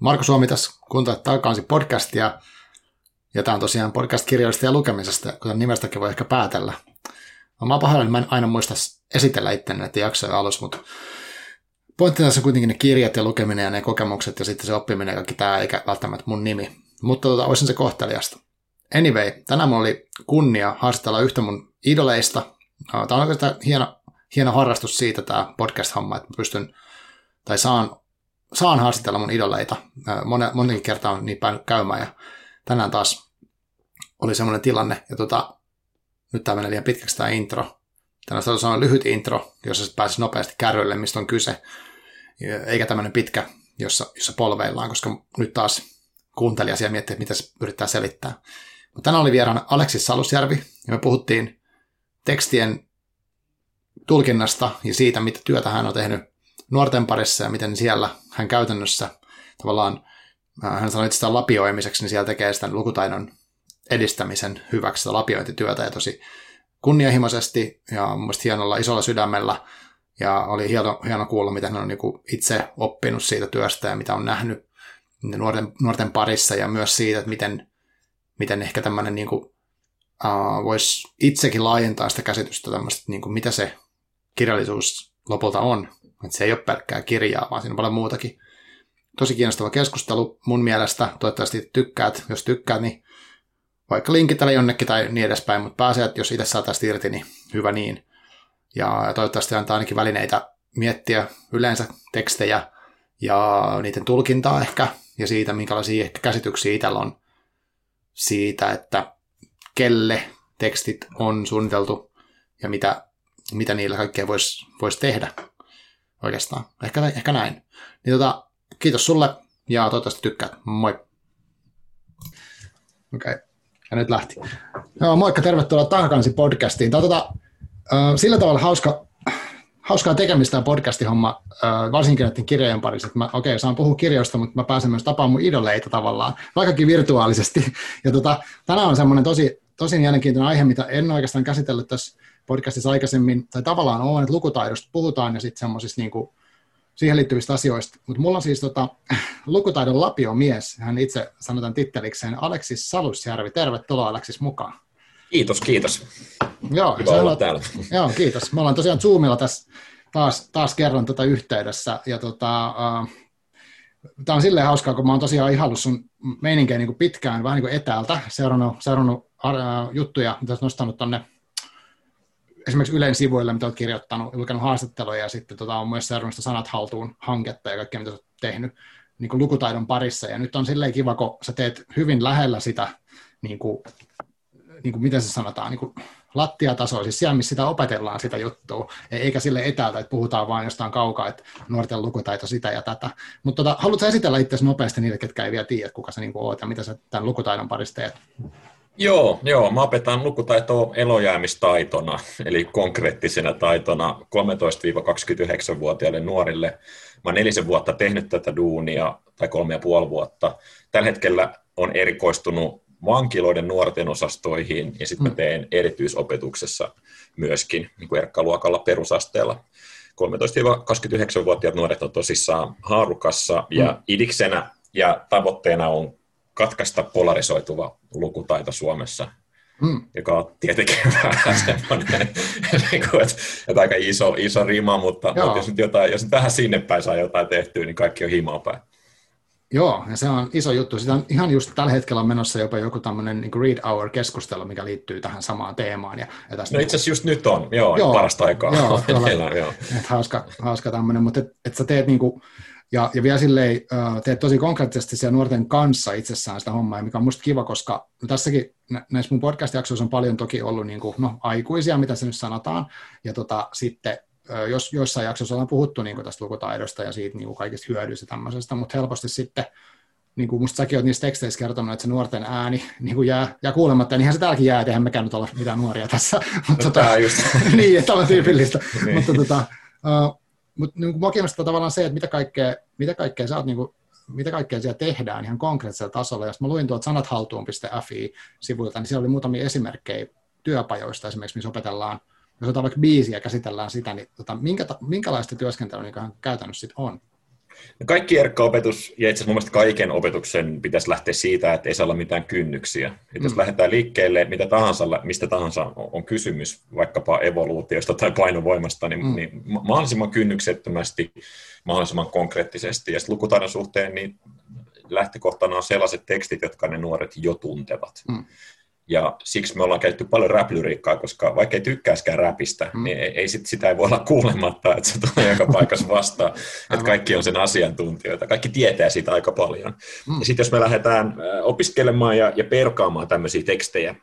Marko Suomi tässä kuuntelee takaisin podcastia. Ja tämä on tosiaan podcast kirjoista ja lukemisesta, kuten nimestäkin voi ehkä päätellä. Mä oon pahoillani, mä en aina muista esitellä itse näitä jaksoja alussa, mutta pointti tässä on kuitenkin ne kirjat ja lukeminen ja ne kokemukset ja sitten se oppiminen ja kaikki tämä, eikä välttämättä mun nimi. Mutta tota, olisin se kohteliasta. Anyway, tänään mulla oli kunnia haastatella yhtä mun idoleista. Tämä on oikeastaan hieno, hieno harrastus siitä tämä podcast-homma, että pystyn tai saan, saan haastatella mun idoleita. Monen, monenkin kertaa on niin päin käymään ja tänään taas oli semmoinen tilanne. Ja tota, nyt tämä menee liian pitkäksi tämä intro. Tänään on sellainen lyhyt intro, jossa sitten pääsisi nopeasti kärryille, mistä on kyse. Eikä tämmöinen pitkä, jossa, jossa polveillaan, koska nyt taas kuuntelija siellä miettii, että mitä se yrittää selittää. Mutta tänään oli vieraana Aleksis Salusjärvi, ja me puhuttiin tekstien tulkinnasta ja siitä, mitä työtä hän on tehnyt nuorten parissa ja miten siellä hän käytännössä tavallaan, äh, hän sanoi itse lapioimiseksi, niin siellä tekee sitä lukutaidon edistämisen hyväksi sitä lapiointityötä ja tosi kunnianhimoisesti ja mun hienolla isolla sydämellä. Ja oli hieno, hieno kuulla, miten hän on niin itse oppinut siitä työstä ja mitä on nähnyt nuorten, nuorten parissa ja myös siitä, että miten, miten ehkä tämmöinen niin kuin, uh, voisi itsekin laajentaa sitä käsitystä tämmöistä, niin kuin mitä se kirjallisuus lopulta on. Että se ei ole pelkkää kirjaa, vaan siinä on paljon muutakin. Tosi kiinnostava keskustelu mun mielestä. Toivottavasti tykkäät. Jos tykkäät, niin vaikka linkitellä jonnekin tai niin edespäin, mutta pääsee, että jos itse saa tästä irti, niin hyvä niin. Ja toivottavasti antaa ainakin välineitä miettiä yleensä tekstejä ja niiden tulkintaa ehkä, ja siitä, minkälaisia ehkä käsityksiä itsellä on siitä, että kelle tekstit on suunniteltu ja mitä, mitä niillä kaikkea voisi vois tehdä oikeastaan. Ehkä, ehkä näin. Niin tota, kiitos sulle ja toivottavasti tykkäät. Moi. Okei. Okay. Ja nyt lähti. Joo, moikka, tervetuloa Takakansi podcastiin. Tämä on tota, sillä tavalla hauska, hauskaa tekemistä tämä podcastihomma, varsinkin näiden kirjojen parissa. Okei, saan puhua kirjoista, mutta mä pääsen myös tapaamaan mun idoleita tavallaan, vaikkakin virtuaalisesti. Ja tota, tänään on semmoinen tosi, tosi mielenkiintoinen aihe, mitä en oikeastaan käsitellyt tässä podcastissa aikaisemmin, tai tavallaan on, että lukutaidosta puhutaan ja sitten semmoisista niin kuin, siihen liittyvistä asioista. Mutta mulla on siis tota, lukutaidon lapiomies, hän itse sanotaan tittelikseen Aleksis Salusjärvi. Tervetuloa Aleksis mukaan. Kiitos, kiitos. Joo, Hyvä olla täällä. Joo, kiitos. Me ollaan tosiaan Zoomilla tässä taas, taas kerran tätä yhteydessä. Ja tota, uh, Tämä on silleen hauskaa, kun mä oon tosiaan ihannut sun meininkejä niin pitkään, vähän niin kuin etäältä, seurannut, seurannut uh, juttuja, mitä olet nostanut tuonne esimerkiksi Ylen sivuille, mitä olet kirjoittanut, lukenut haastatteluja ja sitten tota, on myös seurannut Sanat haltuun hanketta ja kaikkea, mitä olet tehnyt niin kuin lukutaidon parissa. Ja nyt on silleen kiva, kun sä teet hyvin lähellä sitä, niin kuin, niin kuin miten se sanotaan, niin kuin lattiatasoa, siis siellä, missä sitä opetellaan sitä juttua, eikä sille etäältä, että puhutaan vain jostain kaukaa, että nuorten lukutaito sitä ja tätä. Mutta tota, haluatko esitellä itse nopeasti niille, ketkä ei vielä tiedä, kuka sä niin oot ja mitä sä tämän lukutaidon parissa teet? Joo, joo, mä opetan lukutaitoa elojäämistaitona, eli konkreettisena taitona 13-29-vuotiaille nuorille. Mä oon nelisen vuotta tehnyt tätä duunia, tai kolme ja puoli vuotta. Tällä hetkellä on erikoistunut vankiloiden nuorten osastoihin, ja sitten mä mm. teen erityisopetuksessa myöskin niin kuin erkkaluokalla perusasteella. 13-29-vuotiaat nuoret on tosissaan haarukassa, ja mm. idiksenä ja tavoitteena on katkaista polarisoituva lukutaito Suomessa, mm. joka on tietenkin vähän semmoinen, niin kuin, että, että aika iso, iso rima, mutta, mutta jos, nyt jotain, jos nyt vähän sinne päin saa jotain tehtyä, niin kaikki on himaa päin. Joo, ja se on iso juttu. Sitä on ihan just tällä hetkellä on menossa jopa joku tämmöinen niin read hour-keskustelu, mikä liittyy tähän samaan teemaan. Ja, ja tästä no itse asiassa just nyt on, joo, joo parasta aikaa. Joo, tuolla, joo. Et hauska, hauska tämmöinen, mutta et, et sä teet niin kuin, ja, ja vielä silleen teet tosi konkreettisesti siellä nuorten kanssa itsessään sitä hommaa, mikä on musta kiva, koska tässäkin näissä mun podcast-jaksoissa on paljon toki ollut niin kuin, no, aikuisia, mitä se nyt sanotaan, ja tota, sitten jos joissain jaksoissa ollaan puhuttu niin kuin tästä lukutaidosta ja siitä niin kuin kaikista hyödyistä tämmöisestä, mutta helposti sitten niin kuin musta säkin olet niissä teksteissä kertonut, että se nuorten ääni niin kuin jää, jää kuulematta, niin se täälläkin jää, eihän mekään nyt olla mitään nuoria tässä. mutta, no, tota, just. niin, että on tyypillistä. niin. mutta tota, uh, mutta niin kiinnostaa tavallaan se, että mitä kaikkea, mitä kaikkea sä oot, niin kuin, mitä kaikkea siellä tehdään ihan konkreettisella tasolla. Ja mä luin tuolta sanathaltuun.fi-sivuilta, niin siellä oli muutamia esimerkkejä työpajoista esimerkiksi, missä opetellaan, jos otetaan vaikka biisiä ja käsitellään sitä, niin tota, minkä, minkälaista työskentelyä niin käytännössä sit on? No kaikki erkka-opetus, ja itse asiassa mun kaiken opetuksen pitäisi lähteä siitä, että ei saa olla mitään kynnyksiä. Mm. Jos lähdetään liikkeelle mitä tahansa, mistä tahansa on kysymys, vaikkapa evoluutiosta tai painovoimasta, niin, mm. niin mahdollisimman kynnyksettömästi, mahdollisimman konkreettisesti. Ja lukutaidon suhteen niin lähtökohtana on sellaiset tekstit, jotka ne nuoret jo tuntevat. Mm. Ja siksi me ollaan käytetty paljon räplyriikkaa, koska vaikka ei tykkääskään räpistä, mm. niin ei, ei sit, sitä ei voi olla kuulematta, että se tulee joka paikassa vastaan, että kaikki on sen asiantuntijoita. Kaikki tietää siitä aika paljon. Mm. Ja sitten jos me lähdetään opiskelemaan ja, ja perkaamaan tämmöisiä tekstejä,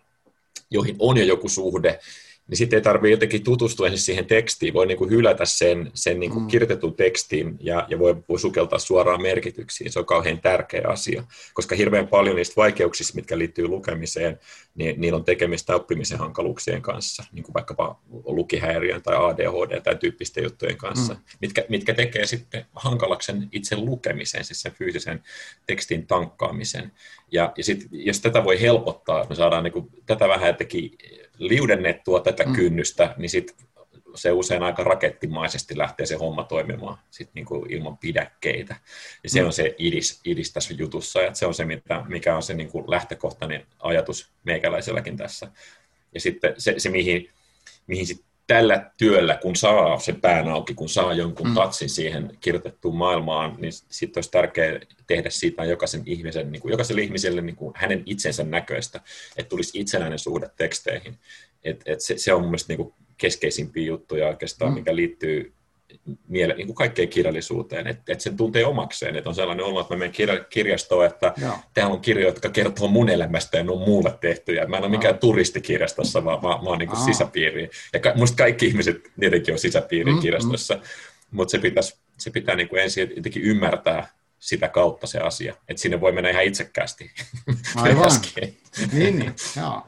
joihin on jo joku suhde, niin sitten ei tarvitse jotenkin tutustua ensin siihen tekstiin, voi niin kuin hylätä sen, sen niin kuin mm. kirjoitetun tekstin ja, ja voi, voi sukeltaa suoraan merkityksiin. Se on kauhean tärkeä asia, koska hirveän paljon niistä vaikeuksista, mitkä liittyy lukemiseen, niin niillä on tekemistä oppimisen hankaluuksien kanssa, niin kuin vaikkapa lukihäiriön tai ADHD tai tyyppisten juttujen kanssa, mm. mitkä, mitkä tekee sitten hankalaksen itse lukemisen, siis sen fyysisen tekstin tankkaamisen. Ja, ja sit, jos tätä voi helpottaa, me saadaan niin kuin, tätä vähän jotenkin liudennettua tätä mm. kynnystä, niin sit se usein aika rakettimaisesti lähtee se homma toimimaan sit niin kuin ilman pidäkkeitä. Ja se mm. on se idis, idis tässä jutussa, ja se on se, mitä, mikä on se niin kuin lähtökohtainen ajatus meikäläiselläkin tässä. Ja sitten se, se mihin, mihin sit tällä työllä, kun saa sen pään auki, kun saa jonkun mm. tatsin siihen kirjoitettuun maailmaan, niin sitten olisi tärkeää tehdä siitä jokaisen ihmisen, niin kuin, jokaiselle ihmiselle niin kuin hänen itsensä näköistä, että tulisi itsenäinen suhde teksteihin. Et, et se, se on mun mielestä niin kuin keskeisimpiä juttuja oikeastaan, mm. mikä liittyy miele, niin kuin kaikkeen kirjallisuuteen, että, että sen tuntee omakseen, että on sellainen olo, että mä menen kirja, kirjastoon, että Joo. täällä on kirjoja, jotka kertoo mun elämästä ja ne on muulle tehtyjä. Mä en ole mikään turisti kirjastossa, vaan mä, mä oon niin kuin sisäpiiriin. Ja ka, musta kaikki ihmiset tietenkin on sisäpiiriin mm, kirjastossa, mm. mutta se, pitäisi, se pitää niin kuin ensin jotenkin ymmärtää sitä kautta se asia, että sinne voi mennä ihan itsekkäästi. Aivan. niin, niin, joo.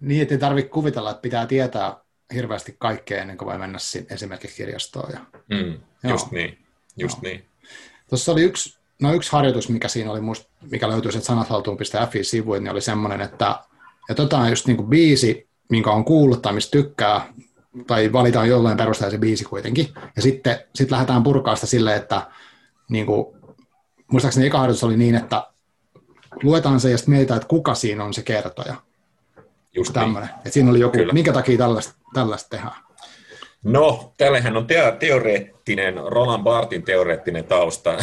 Niin, että ei tarvitse kuvitella, että pitää tietää hirveästi kaikkea ennen kuin voi mennä esimerkiksi kirjastoon. Ja, mm, just niin, just Joo. niin. Tuossa oli yksi, no yksi harjoitus, mikä siinä oli, must, mikä löytyi sieltä sanathaltuun.fi-sivuilta, niin oli semmoinen, että että otetaan just niin kuin biisi, minkä on kuullut tai mistä tykkää, tai valitaan jollain perusteella se biisi kuitenkin, ja sitten sit lähdetään purkaa sitä silleen, että niin kuin, muistaakseni eka harjoitus oli niin, että luetaan se ja sitten mietitään, että kuka siinä on se kertoja. Just tämmöinen. Niin. Että siinä oli joku, Kyllä. minkä takia tällaista, tällaista tehdään? No, tällähän on teoreettinen, Roland Bartin teoreettinen tausta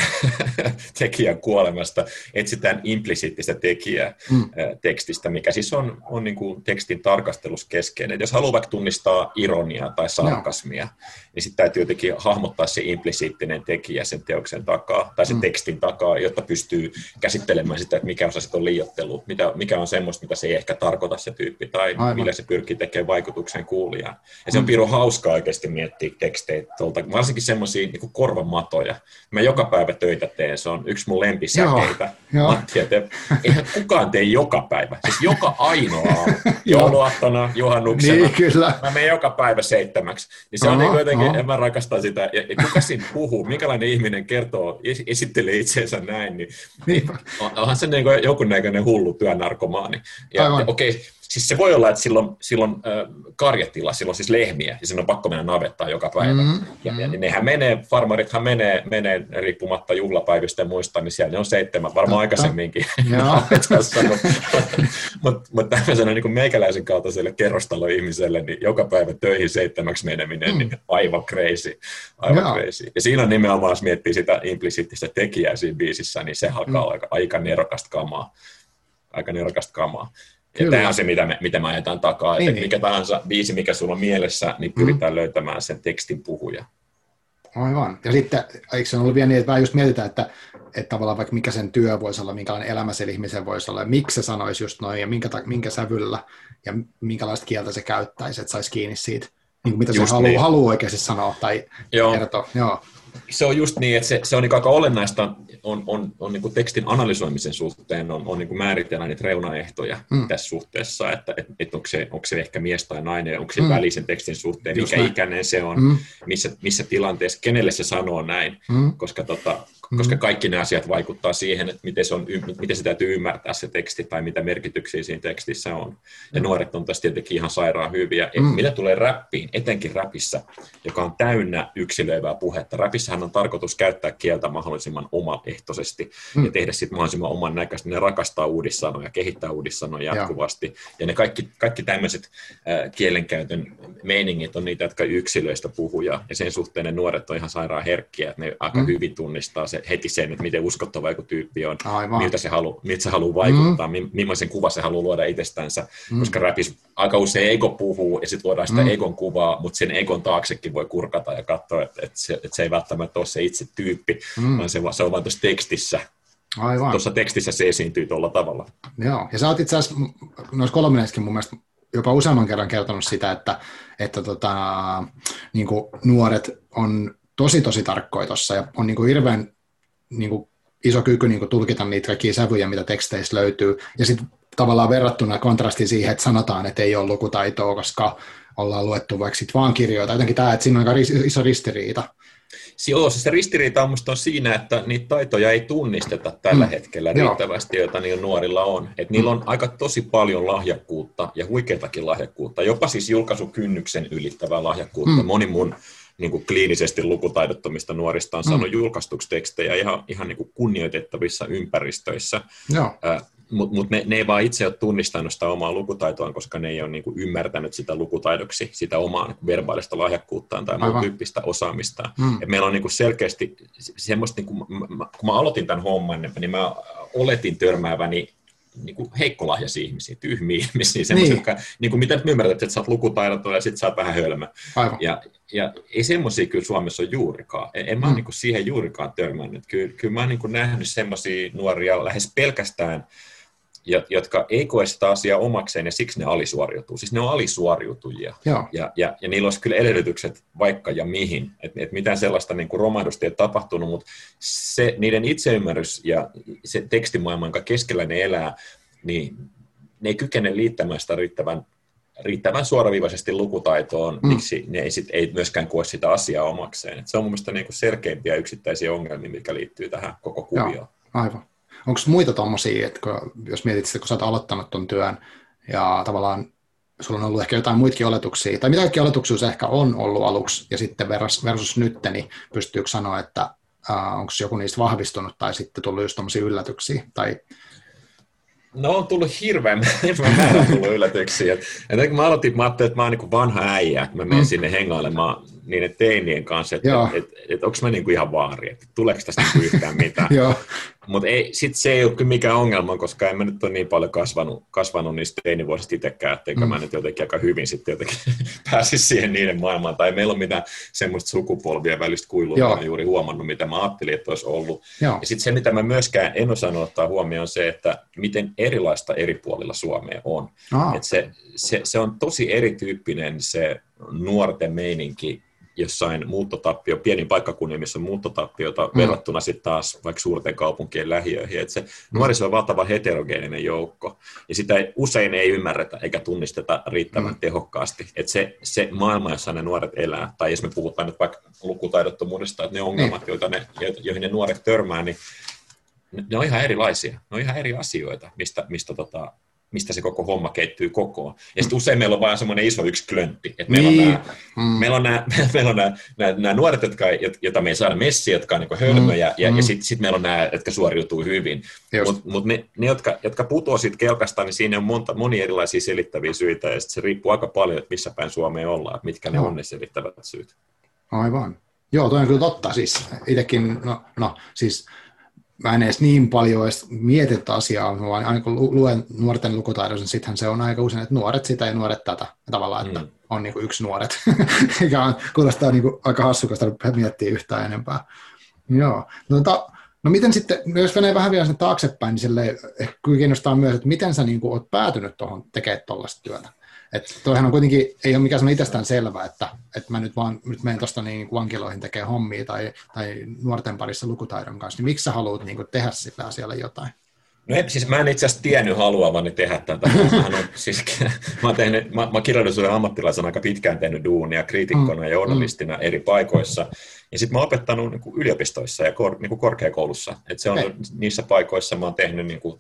tekijän kuolemasta. Etsitään implisiittistä tekijää mm. tekstistä, mikä siis on, on niin kuin tekstin tarkastelus keskeinen. Jos haluaa vaikka tunnistaa ironiaa tai sarkasmia, no. niin sitten täytyy jotenkin hahmottaa se implisiittinen tekijä sen teoksen takaa tai sen mm. tekstin takaa, jotta pystyy käsittelemään sitä, että mikä osa sitä on liiottelu, mitä, mikä on semmoista, mitä se ei ehkä tarkoita se tyyppi tai Aivan. millä se pyrkii tekemään vaikutuksen kuulijaan. Ja se on mm. piru hauskaa oikeasti miettiä tekstejä tuolta, varsinkin semmoisia niin korvamatoja. Mä joka päivä töitä teen, se on yksi mun lempisäkeitä. Joo, Matti, että eihän kukaan tee joka päivä, siis joka ainoa aamu. Jouluaattona, juhannuksena. Niin, kyllä. Mä menen joka päivä seitsemäksi. Niin se on niin jotenkin, en mä rakasta sitä. Ja, ja kuka siinä puhuu, minkälainen ihminen kertoo, esittelee itseensä näin, niin, niin onhan se niin näköinen hullu työnarkomaani. Ja, okei, okay, Siis se voi olla, että silloin, silloin äh, karjetila, silloin siis lehmiä, ja sinne on pakko mennä navettaan joka päivä. Mm, ja, mm. ja nehän menee, farmarithan menee, menee riippumatta juhlapäivistä ja muista, niin siellä ne on seitsemän, varmaan Totta. aikaisemminkin mutta mut, mut tämmöisenä niin meikäläisen kaltaiselle kerrostaloihmiselle, niin joka päivä töihin seitsemäksi meneminen, mm. niin aivan crazy. Aivan Joo. crazy. Ja siinä on nimenomaan, jos miettii sitä implisiittistä tekijää siinä biisissä, niin se alkaa mm. aika, aika nerokasta kamaa. Aika nerokasta kamaa. Kyllä. Ja tämä on se, mitä me, mitä me ajetaan takaa. Niin, että niin. mikä tahansa biisi, mikä sulla on mielessä, niin pyritään mm. löytämään sen tekstin puhuja. Aivan. Ja sitten, eikö se ollut vielä niin, että vähän just mietitään, että, että tavallaan vaikka mikä sen työ voisi olla, minkälainen elämä se ihmisen voisi olla, ja miksi se sanoisi just noin, ja minkä, minkä sävyllä, ja minkälaista kieltä se käyttäisi, että saisi kiinni siitä, niin kuin mitä just se haluaa, niin. haluaa oikeasti sanoa tai Joo. kertoa. Joo se on just niin, että se, se on niin aika olennaista on, on, on niin tekstin analysoimisen suhteen on, on niin määritellä niitä reunaehtoja mm. tässä suhteessa, että et, et onko, se, onko se ehkä mies tai nainen, onko se mm. välisen tekstin suhteen, just mikä näin. ikäinen se on, mm. missä, missä tilanteessa, kenelle se sanoo näin, mm. koska, tota. Koska kaikki ne asiat vaikuttaa siihen, että miten se, on, miten se täytyy ymmärtää se teksti tai mitä merkityksiä siinä tekstissä on. Ja mm. nuoret on tässä tietenkin ihan sairaan hyviä. Mm. Mitä tulee räppiin, etenkin räpissä, joka on täynnä yksilöivää puhetta. Räpissä niissähän on tarkoitus käyttää kieltä mahdollisimman omaehtoisesti mm. ja tehdä sitten mahdollisimman oman näköistä. Ne rakastaa uudissanoja, kehittää uudissanoja jatkuvasti. Joo. Ja ne kaikki, kaikki tämmöiset äh, kielenkäytön meiningit on niitä, jotka yksilöistä puhuu. Ja, ja sen suhteen ne nuoret on ihan sairaan herkkiä, että ne aika mm. hyvin tunnistaa se, heti sen, että miten uskottava joku tyyppi on, Aivan. miltä se haluaa, miltä se haluaa vaikuttaa, mm. millaisen kuva se haluaa luoda itsestänsä. Mm. Koska räpis aika usein ego puhuu ja sitten luodaan sitä mm. egon kuvaa, mutta sen egon taaksekin voi kurkata ja katsoa, että, että, se, että se ei välttämättä ole se itse tyyppi, mm. vaan se, se on vain tuossa tekstissä. Aivan. Tuossa tekstissä se esiintyy tuolla tavalla. Joo, ja sä oot itse asiassa noissa kolmineissakin mun mielestä jopa useamman kerran kertonut sitä, että, että tota, niin nuoret on tosi tosi tarkkoja tuossa ja on niin kuin hirveän niin kuin iso kyky niin kuin tulkita niitä kaikkia sävyjä, mitä teksteistä löytyy. Ja sitten tavallaan verrattuna kontrasti siihen, että sanotaan, että ei ole lukutaitoa, koska ollaan luettu vaikka sit vaan kirjoita. Jotenkin tämä, että siinä on aika iso ristiriita. Joo, se ristiriita on, on siinä, että niitä taitoja ei tunnisteta tällä mm. hetkellä riittävästi, joita niillä nuorilla on. Et niillä on aika tosi paljon lahjakkuutta ja huikeatakin lahjakkuutta, jopa siis julkaisukynnyksen ylittävää lahjakkuutta. Mm. Moni mun niin kuin kliinisesti lukutaidottomista nuorista on saanut mm. julkaistuksi tekstejä ihan, ihan niin kuin kunnioitettavissa ympäristöissä. Mutta mut ne, ne ei vaan itse ole tunnistanut sitä omaa lukutaitoaan, koska ne ei ole niinku ymmärtänyt sitä lukutaidoksi, sitä omaa niinku verbaalista lahjakkuuttaan tai muun tyyppistä osaamista. Mm. Et meillä on niinku selkeästi semmoista, niinku, kun mä aloitin tämän homman, niin mä oletin törmääväni niin kuin heikkolahjaisia ihmisiä, tyhmiä ihmisiä, semmoisia, niin. jotka, niin kuin mitä nyt ymmärrät, että sä oot lukutaidoton ja sit sä oot vähän hölmö. Aivan. Ja, ja ei semmoisia kyllä Suomessa ole juurikaan. En, en mä mm. niin kuin siihen juurikaan törmännyt. Kyllä, kyllä mä oon niin nähnyt semmoisia nuoria lähes pelkästään jotka ei koe sitä asiaa omakseen ja siksi ne alisuoriutuu. Siis ne on alisuoriutujia ja, ja, ja niillä olisi kyllä edellytykset vaikka ja mihin. Että et mitään sellaista niin kuin romahdusta ei tapahtunut, mutta se, niiden itseymmärrys ja se tekstimaailma, jonka keskellä ne elää, niin ne ei kykene liittämään sitä riittävän, riittävän suoraviivaisesti lukutaitoon, mm. miksi ne ei, sit, ei myöskään koe sitä asiaa omakseen. Et se on mun mielestä niin kuin selkeimpiä yksittäisiä ongelmia, mikä liittyy tähän koko kuvioon. Joo, aivan. Onko muita tuommoisia, että kun, jos mietit sitä, kun sä oot aloittanut tuon työn ja tavallaan sulla on ollut ehkä jotain muitakin oletuksia, tai mitä kaikki oletuksia ehkä on ollut aluksi, ja sitten versus, versus nyt, niin pystyykö sanoa, että uh, onko joku niistä vahvistunut, tai sitten tullut just tuommoisia yllätyksiä, tai No on tullut hirveän, määrä tullut yllätyksiä. Et, et kun mä aloitin, mä ajattelin, että mä oon niin vanha äijä, että mä menen mm. sinne hengailemaan niiden teinien kanssa, että et, et, et, onko mä niinku ihan vaari, että tuleeko tästä niinku yhtään mitään. Mutta sitten se ei ole kyllä mikään ongelma, koska en mä nyt ole niin paljon kasvanut, kasvanut niistä teinivuosista itsekään, etteikö mm. mä nyt jotenkin aika hyvin sitten jotenkin pääsisi siihen niiden maailmaan. Tai meillä on mitään semmoista sukupolvia välistä kuilua, Joo. mä juuri huomannut, mitä mä ajattelin, että olisi ollut. Joo. Ja sitten se, mitä mä myöskään en osannut ottaa huomioon, on se, että miten erilaista eri puolilla Suomea on. Ah. Et se, se, se on tosi erityyppinen se nuorten meininki jossain muuttotappio, pienin paikkakunnin, missä on muuttotappiota mm. verrattuna sitten taas vaikka suurten kaupunkien lähiöihin. Et se mm. nuoriso on valtava heterogeeninen joukko, ja sitä ei, usein ei ymmärretä eikä tunnisteta riittävän mm. tehokkaasti. Et se, se maailma, jossa ne nuoret elää, tai jos me puhutaan nyt vaikka lukutaidottomuudesta, että ne ongelmat, mm. joita ne, joihin ne nuoret törmää, niin ne on ihan erilaisia. Ne on ihan eri asioita, mistä, mistä tota, mistä se koko homma keittyy kokoon. Ja sitten usein meillä on vain semmoinen iso yksi klöntti. Että meillä, niin. mm. meillä on nämä, meillä on nämä, nämä, nämä nuoret, jotka, joita me ei saada messiä, jotka on niin hölmöjä, mm. ja, mm. ja sitten sit meillä on nämä, jotka suoriutuu hyvin. Mutta mut ne, ne, jotka, jotka putoaa siitä kelkasta, niin siinä on monta, moni erilaisia selittäviä syitä, ja se riippuu aika paljon, että missä päin Suomeen ollaan, että mitkä ne no. on ne selittävät syyt. Aivan. Joo, toi on kyllä totta. Siis itsekin, no, no siis mä en edes niin paljon edes mieti tätä asiaa, vaan aina kun luen nuorten lukutaidon, niin sittenhän se on aika usein, että nuoret sitä ja nuoret tätä. Tavallaan, että mm. on niin kuin yksi nuoret, mikä on, kuulostaa niin kuin aika hassukasta miettiä yhtään enempää. Joo. No, ta, no miten sitten, no jos menee vähän vielä sen taaksepäin, niin sille ehkä kiinnostaa myös, että miten sä niin kuin, oot päätynyt tuohon tekemään tuollaista työtä? Että toihan on kuitenkin, ei ole mikään sellainen itsestään selvä, että, että mä nyt vaan nyt menen tuosta niin vankiloihin tekemään hommia tai, tai nuorten parissa lukutaidon kanssa, niin miksi sä haluat niin tehdä sillä asialle jotain? No en, siis mä en itse asiassa tiennyt haluavani tehdä tätä. Mä, on, siis, mä, oon tehnyt, mä, mä kirjallisuuden ammattilaisena aika pitkään tehnyt duunia kriitikkona mm. ja journalistina eri paikoissa. Ja sitten mä oon opettanut niin kuin yliopistoissa ja kor, niin kuin korkeakoulussa. Et se on Hei. niissä paikoissa mä oon tehnyt niin kuin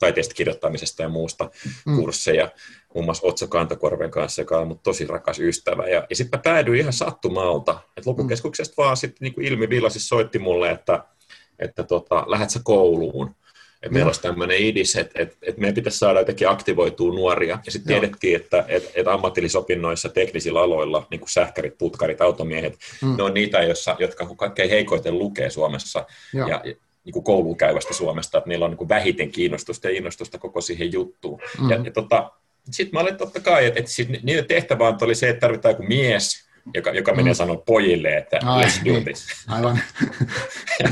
taiteesta kirjoittamisesta ja muusta mm. kursseja muun muassa Otso Kantakorven kanssa, joka on mut tosi rakas ystävä. Ja, ja sitten mä päädyin ihan sattumalta, että lukukeskuksesta mm. vaan sitten niin ilmi Villasi soitti mulle, että, että tota, lähdet sä kouluun. Et meillä olisi tämmöinen idis, että et, et meidän pitäisi saada jotenkin aktivoitua nuoria. Ja sitten tiedettiin, että et, et ammatillisopinnoissa, teknisillä aloilla, niin kuin sähkärit, putkarit, automiehet, mm. ne on niitä, jossa, jotka kaikkein heikoiten lukee Suomessa. Joo. Ja, niin kuin kouluun käyvästä Suomesta, että niillä on niin kuin vähiten kiinnostusta ja innostusta koko siihen juttuun. Mm. Ja, ja tota, sitten mä olin totta kai, että, että sit niiden tehtävä oli se, että tarvitaan joku mies, joka, joka menee mm. sanoa pojille, että Ai, let's do niin. this. Aivan. ja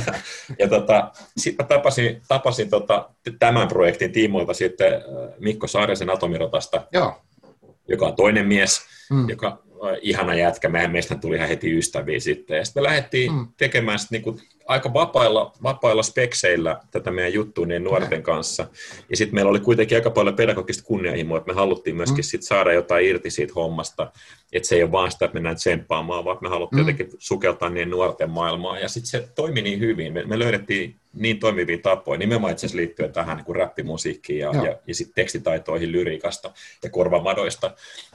ja tota, sitten tapasin, tapasin tota, tämän projektin tiimoilta sitten äh, Mikko Saarisen Atomirotasta, Joo. joka on toinen mies, mm. joka ihana jätkä, meidän meistä tuli ihan heti ystäviä sitten. Ja sitten me lähdettiin mm. tekemään sit niinku aika vapailla, vapailla spekseillä tätä meidän juttua niin nuorten kanssa. Ja sitten meillä oli kuitenkin aika paljon pedagogista kunnianhimoa, että me haluttiin myöskin mm. sit saada jotain irti siitä hommasta. Että se ei ole vaan sitä, että mennään tsemppaamaan, vaan me haluttiin mm. jotenkin sukeltaa niin nuorten maailmaan. Ja sitten se toimi niin hyvin. Me, me löydettiin niin toimivia tapoja, nimenomaan itse asiassa liittyen tähän niin kuin räppimusiikkiin ja, ja, ja sitten tekstitaitoihin lyriikasta ja korvamadoista,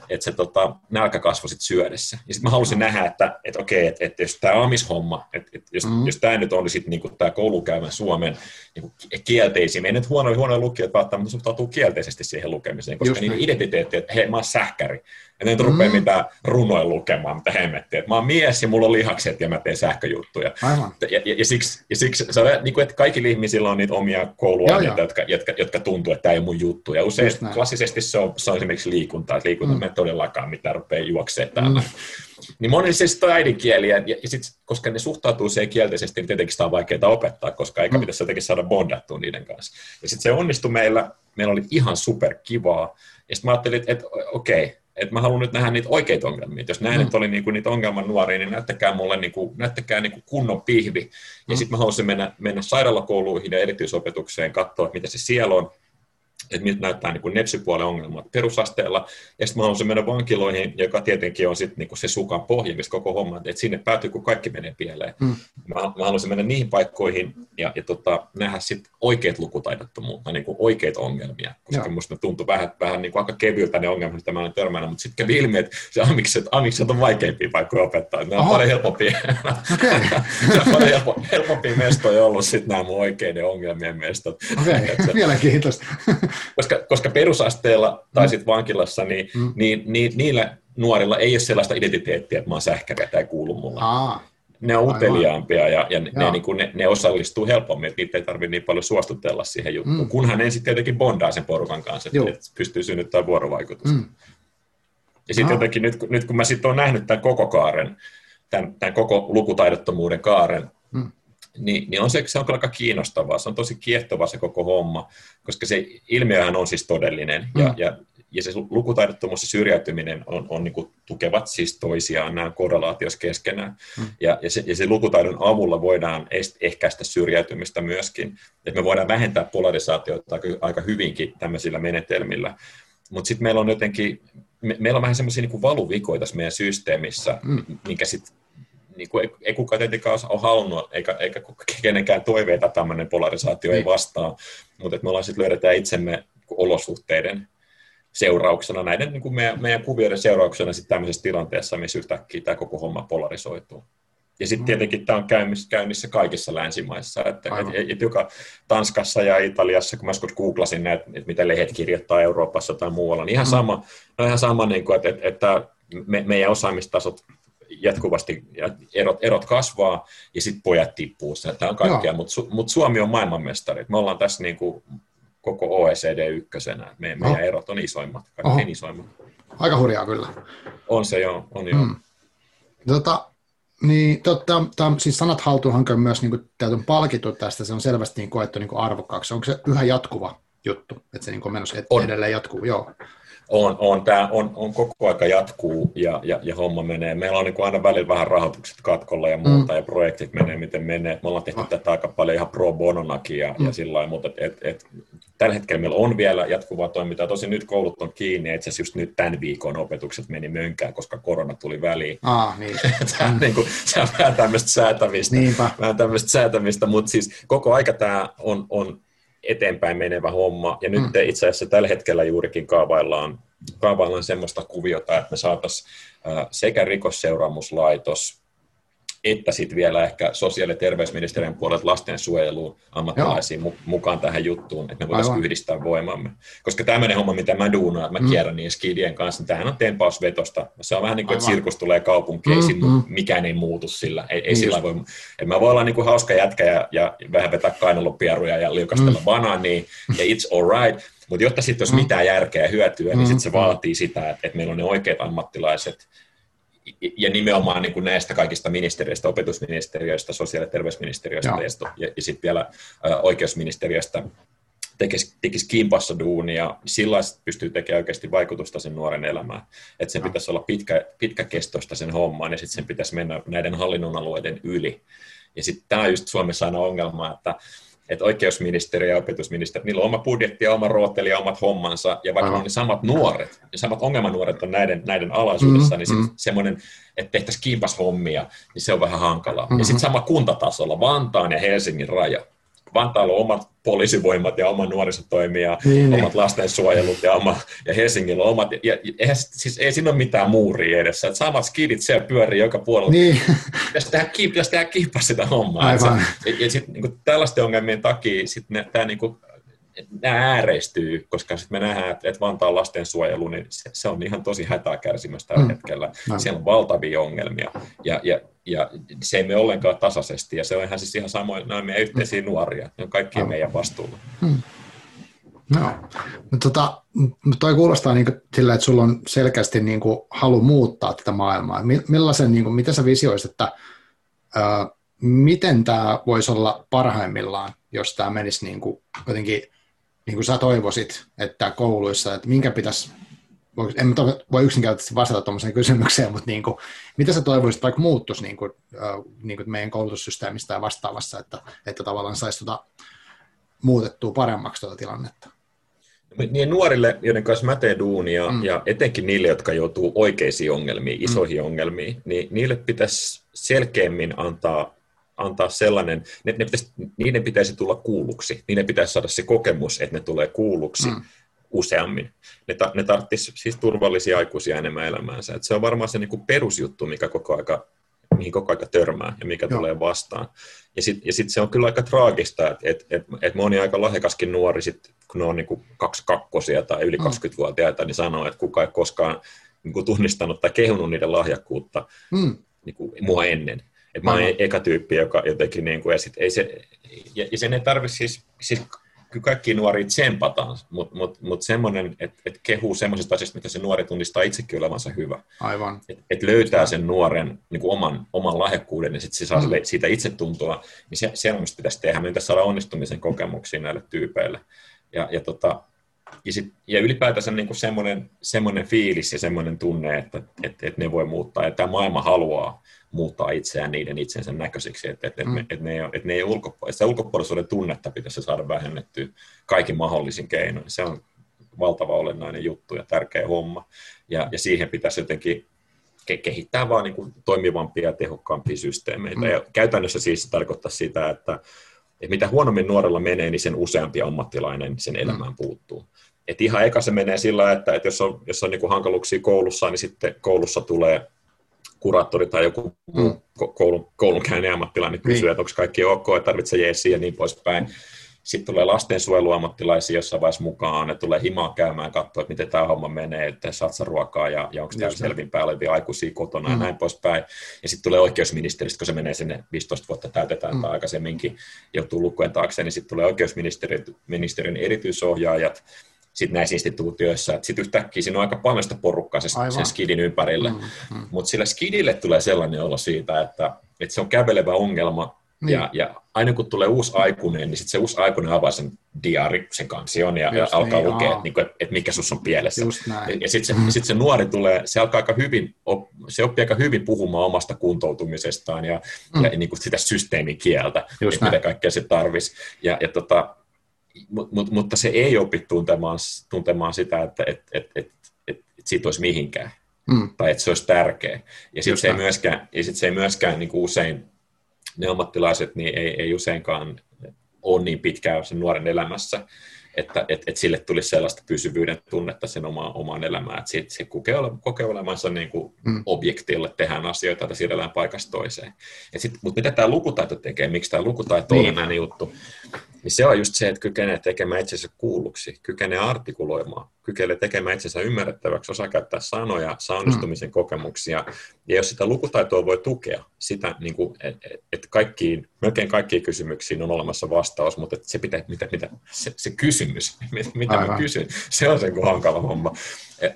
että se tota, nälkä kasvoi sitten syödessä. Ja sitten mä halusin mm. nähdä, että, että okei, että, että jos tämä amishomma, että, että jos, mm. jos tämä nyt oli sitten niin tämä koulukäymän Suomen niin kuin kielteisin, ei nyt huonoja, huonoja lukijoita välttämättä suhtautuu kielteisesti siihen lukemiseen, koska Just niin identiteetti, että hei, mä oon sähkäri, ja ne mm. rupea mitään runoja lukemaan, mitä hemmettiä. Että mä oon mies ja mulla on lihakset ja mä teen sähköjuttuja. Aivan. Ja, ja, ja, siksi, ja siksi se on, niin kuin, että kaikilla ihmisillä on niitä omia kouluaineita, jotka, jotka, jotka, tuntuu, että tämä ei ole mun juttu. Ja usein klassisesti se on, se on esimerkiksi liikuntaa, että liikunta mm. me todellakaan mitään rupeaa juoksemaan täällä. Mm. Niin se sitten on äidinkieli, ja, ja sit, koska ne suhtautuu siihen kielteisesti, niin tietenkin sitä on vaikeaa opettaa, koska eikä mm. pitäisi jotenkin saada bondattua niiden kanssa. Ja sitten se onnistui meillä, meillä oli ihan super kivaa, ja sitten mä ajattelin, että, että okei, okay, että mä haluan nyt nähdä niitä oikeita ongelmia. Jos näin, mm. että oli niinku niitä ongelman nuoria, niin näyttäkää mulle niinku, näyttäkää niinku kunnon pihvi. Ja mm. sitten mä haluaisin mennä, mennä sairaalakouluihin ja erityisopetukseen, katsoa, mitä se siellä on, että miltä näyttää niin nepsipuolen ongelmat perusasteella. Ja sitten mä haluaisin mennä vankiloihin, joka tietenkin on sit, niin se sukan pohja, mistä koko homma, että sinne päätyy, kun kaikki menee pieleen. Mm. Mä, mä haluaisin mennä niihin paikkoihin ja, ja tota, nähdä sitten oikeat lukutaidottomuutta, niin oikeat ongelmia, koska Joo. musta ne tuntui vähän, vähän niin kuin aika kevyiltä ne ongelmat, mitä mä olen törmännyt, mutta sitten kävi ilmi, että se amikset, amikset on vaikeimpia paikkoja opettaa. Ne on Oho. paljon helpompia. Okay. se on paljon helpo, helpompia mestoja ollut sitten nämä mun oikeiden ongelmien mestot. Okei, okay. mielenkiintoista koska, koska perusasteella tai mm. sitten vankilassa, niin, mm. niin, niin, niillä nuorilla ei ole sellaista identiteettiä, että mä oon sähkäriä tai kuulu mulle. Aa. Ne on uteliaampia ja, ja ne, niin kuin ne, ne osallistuu helpommin, että niitä ei tarvitse niin paljon suostutella siihen juttuun, mm. kunhan ensin tietenkin bondaa sen porukan kanssa, että, että pystyy synnyttämään vuorovaikutusta. Mm. Ja sitten jotenkin nyt, nyt kun mä sitten olen nähnyt tämän koko kaaren, tämän, tämän koko lukutaidottomuuden kaaren, niin, niin on se, se on kyllä aika kiinnostavaa. Se on tosi kiehtova se koko homma, koska se ilmiöhän on siis todellinen. Mm. Ja, ja, ja se lukutaidottomuus ja syrjäytyminen on, on niin kuin, tukevat siis toisiaan, nämä korrelaatios keskenään. Mm. Ja, ja, se, ja se lukutaidon avulla voidaan ehkäistä syrjäytymistä myöskin. Että me voidaan vähentää polarisaatiota aika, hyvinkin tämmöisillä menetelmillä. Mutta sitten meillä on jotenkin, me, meillä on vähän semmoisia niin valuvikoita tässä meidän systeemissä, mm. minkä sitten niin kuin ei, ei kukaan tietenkään ole halunnut, eikä, eikä kenenkään toiveita tämmöinen polarisaatio ei niin. vastaa, mutta me ollaan sitten löydetään itsemme olosuhteiden seurauksena, näiden niin kuin meidän, meidän kuvioiden seurauksena sitten tämmöisessä tilanteessa, missä yhtäkkiä tämä koko homma polarisoituu. Ja sitten mm. tietenkin tämä on käynnissä, käynnissä kaikissa länsimaissa, että et, et joka Tanskassa ja Italiassa, kun mä joskus googlasin näitä, että mitä lehdet kirjoittaa Euroopassa tai muualla, niin ihan mm. sama, no ihan sama niin kuin, että, että, että me, meidän osaamistasot jatkuvasti erot, erot kasvaa ja sitten pojat tippuu. Tämä on kaikkea, mutta mut Suomi on maailmanmestari. Me ollaan tässä niin kuin koko OECD ykkösenä. Me, meidän oh. erot on isoimmat, kaikkein Oho. isoimmat. Aika hurjaa kyllä. On se joo, on joo. Mm. Tota, niin, totta, tam, siis sanat haltuunhanke on myös niin kuin, on palkittu tästä, se on selvästi niin koettu niin arvokkaaksi. Onko se yhä jatkuva juttu, että se niin kuin menossa edelleen jatkuu? Joo on, on, tämä on, on koko aika jatkuu ja, ja, ja homma menee. Meillä on niin kuin aina välillä vähän rahoitukset katkolla ja muuta mm. ja projektit menee miten menee. Me ollaan tehty oh. tätä aika paljon ihan pro bononakin ja, mm. ja sillä lailla, mutta et, et, tällä hetkellä meillä on vielä jatkuvaa toimintaa. Tosin nyt koulut on kiinni, itse asiassa just nyt tämän viikon opetukset meni mönkään, koska korona tuli väliin. Ah, niin. tämä, niin kuin, se on vähän tämmöistä säätämistä, Niinpä. vähän tämmöistä säätämistä, mutta siis koko aika tämä on, on eteenpäin menevä homma, ja nyt mm. itse asiassa tällä hetkellä juurikin kaavaillaan, kaavaillaan semmoista kuviota, että me saataisiin sekä rikosseuraamuslaitos, että sitten vielä ehkä sosiaali- ja terveysministeriön puolelta lastensuojeluun ammattilaisiin Joo. mukaan tähän juttuun, että me voitaisiin yhdistää voimamme. Koska tämmöinen homma, mitä mä duunaan, että mä mm. kierrän niin skidien kanssa, niin tämähän on tempausvetosta. Se on vähän niin kuin, että sirkus tulee kaupunkiin, mm, mm. mikään ei muutu sillä. Ei, ei niin sillä voi, että mä voin olla niin kuin hauska jätkä ja, ja vähän vetää kainalopieruja ja liukastella mm. banaania, ja it's alright. Mutta jotta sitten olisi mm. mitään järkeä ja hyötyä, niin sitten se mm. vaatii sitä, että, että meillä on ne oikeat ammattilaiset, ja nimenomaan niin kuin näistä kaikista ministeriöistä, opetusministeriöistä, sosiaali- ja terveysministeriöistä ja, ja, ja sitten vielä ä, oikeusministeriöstä tekisi, tekisi kimpassa duunia, sillä pystyy tekemään oikeasti vaikutusta sen nuoren elämään. Että sen pitäisi olla pitkä, pitkäkestoista sen hommaan ja sitten sen pitäisi mennä näiden hallinnonalueiden yli. Ja sitten tämä on just Suomessa aina ongelma, että että oikeusministeriö ja opetusministeriö, niillä on oma budjetti ja oma rooteli ja omat hommansa, ja vaikka on ne samat nuoret, ja samat ongelmanuoret on näiden, näiden alaisuudessa, mm, niin sit mm. semmoinen, että tehtäisiin kimpashommia, niin se on vähän hankalaa. Mm-hmm. Ja sitten sama kuntatasolla, Vantaan ja Helsingin raja. Vantaalla on omat poliisivoimat ja oma nuorisotoimija, niin, niin. omat lastensuojelut ja, oma, ja Helsingillä on omat. Ja, ja eihän, siis ei siinä ole mitään muuria edessä. Että samat skidit siellä pyörii joka puolella. Niin. Pitäisi tehdä, pitäisi tehdä kiippa sitä hommaa. Aivan. Se, ja, ja sitten niin tällaisten ongelmien takia sit ne, tämä niin kuin, nämä ääreistyy, koska sitten me nähdään, että, Vantaan lastensuojelu, niin se, se on ihan tosi hätää kärsimässä tällä mm. hetkellä. No. Siellä on valtavia ongelmia, ja, ja, ja se ei mene ollenkaan tasaisesti, ja se on ihan siis ihan samoin, nämä meidän yhteisiä nuoria, ne on kaikkien no. meidän vastuulla. Mm. No, mutta tota, toi kuulostaa niin sillä, että sulla on selkeästi niin kuin halu muuttaa tätä maailmaa. Millaisen, niin kuin, miten sä visioisit, että ää, miten tämä voisi olla parhaimmillaan, jos tämä menisi niin kuin, jotenkin niin kuin sä toivoisit, että kouluissa, että minkä pitäisi, en voi yksinkertaisesti vastata tuommoiseen kysymykseen, mutta niin kuin, mitä sä toivoisit, vaikka muuttuisi niin kuin, niin kuin meidän koulutussysteemistä ja vastaavassa, että, että tavallaan saisi tuota muutettua paremmaksi tuota tilannetta? Niin nuorille, joiden kanssa mä teen duunia, mm. ja etenkin niille, jotka joutuu oikeisiin ongelmiin, isoihin mm. ongelmiin, niin niille pitäisi selkeämmin antaa antaa sellainen, ne, ne pitäisi, niiden pitäisi tulla kuulluksi, niiden pitäisi saada se kokemus, että ne tulee kuulluksi mm. useammin. Ne, ta, ne tarvitsisi siis turvallisia aikuisia enemmän elämäänsä. Et se on varmaan se niin kuin perusjuttu, mikä koko aika, mihin koko aika törmää ja mikä Joo. tulee vastaan. Ja sitten ja sit se on kyllä aika traagista, että et, et, et moni aika lahjakaskin nuori, sit, kun ne on niin kuin kaksi kakkosia tai yli mm. 20-vuotiaita, niin sanoo, että kukaan ei koskaan niin kuin tunnistanut tai kehunut niiden lahjakkuutta mm. niin kuin mua ennen. Et mä oon eka tyyppi, joka jotenkin, niin kuin, ja, sit ei se, ja, ja sen ei tarvitse siis, siis kyllä kaikki nuoria tsempataan, mutta mut, mut semmoinen, että et kehuu semmoisesta asiasta, mitä se nuori tunnistaa itsekin olevansa hyvä. Aivan. Että et löytää sen nuoren niin kuin oman, oman lahjakkuuden ja sitten se saa mm. siitä itsetuntoa, niin se, se on, pitäisi tehdä. Me pitäisi saada onnistumisen kokemuksia näille tyypeille. Ja, ja, tota, ja, sit, ja ylipäätänsä niin kuin semmoinen, semmoinen fiilis ja semmoinen tunne, että et, et ne voi muuttaa, ja tämä maailma haluaa muuttaa itseään niiden itsensä näköisiksi, että, että, mm. että, ne, että ne ei ulkopuolella, sitä ulkopuolisuuden tunnetta pitäisi saada vähennettyä kaikin mahdollisin keinoin. Se on valtava olennainen juttu ja tärkeä homma, ja, ja siihen pitäisi jotenkin kehittää vaan niin kuin toimivampia ja tehokkaampia systeemeitä. Mm. Ja käytännössä siis se tarkoittaa sitä, että, että mitä huonommin nuorella menee, niin sen useampi ammattilainen sen mm. elämään mm. puuttuu. Et ihan eka se menee sillä, että, että jos on, jos on niin kuin hankaluuksia koulussa, niin sitten koulussa tulee kuraattori tai joku mm. koulun, koulunkäynnin ammattilainen kysyy, niin. että onko kaikki ok, että tarvitsee jeesiä ja niin poispäin. Sitten tulee lastensuojeluammattilaisia jossain vaiheessa mukaan, ne tulee himaa käymään katsoa, että miten tämä homma menee, että saat sä ruokaa ja, ja onko täällä selvinpäin olevia aikuisia kotona mm. ja näin poispäin. Ja sitten tulee oikeusministeristä, kun se menee sinne 15 vuotta täytetään mm. tai aikaisemminkin joutuu lukujen taakse, niin sitten tulee oikeusministeriön erityisohjaajat, sit näissä instituutioissa. Sitten yhtäkkiä siinä on aika paljon sitä porukkaa sen, sen skidin ympärille. Mm, mm. Mutta sillä skidille tulee sellainen olo siitä, että, että se on kävelevä ongelma, niin. Ja, ja aina kun tulee uusi aikuinen, niin sitten se uusi aikuinen avaa sen diari, sen kansion ja, ja alkaa niin, lukea, että, niin että, että mikä sus on pielessä. Ja, ja sitten se, sit se nuori tulee, se alkaa aika hyvin, se oppii aika hyvin puhumaan omasta kuntoutumisestaan ja, mm. ja niin kuin sitä systeemin kieltä, että mitä kaikkea se tarvisi. Ja, ja tota, mut, mut, mutta se ei opi tuntemaan, tuntemaan sitä, että et, et, et, et, et siitä olisi mihinkään. Mm. Tai että se olisi tärkeä. Ja sitten se, ei myöskään, ja sit se ei myöskään niin kuin usein, ne ammattilaiset niin ei, ei useinkaan ole niin pitkään sen nuoren elämässä, että et, et sille tulisi sellaista pysyvyyden tunnetta sen omaan, omaan elämään, että se, se kokee, ole, kokee olevansa niin kuin mm. objektille, tehdään asioita, että siirrellään paikasta toiseen. mutta mitä tämä lukutaito tekee, miksi tämä lukutaito niin. on enää juttu, niin se on just se, että kykenee tekemään itsensä kuulluksi, kykenee artikuloimaan, kykenee tekemään itsensä ymmärrettäväksi, osaa käyttää sanoja, saunnistumisen mm. kokemuksia. Ja jos sitä lukutaitoa voi tukea, sitä, niin kuin, että et kaikkiin, melkein kaikkiin kysymyksiin on olemassa vastaus, mutta se, pitää, mitä, mitä, se, se kysymys, mitä Aivan. mä kysyn, se on se hankala homma.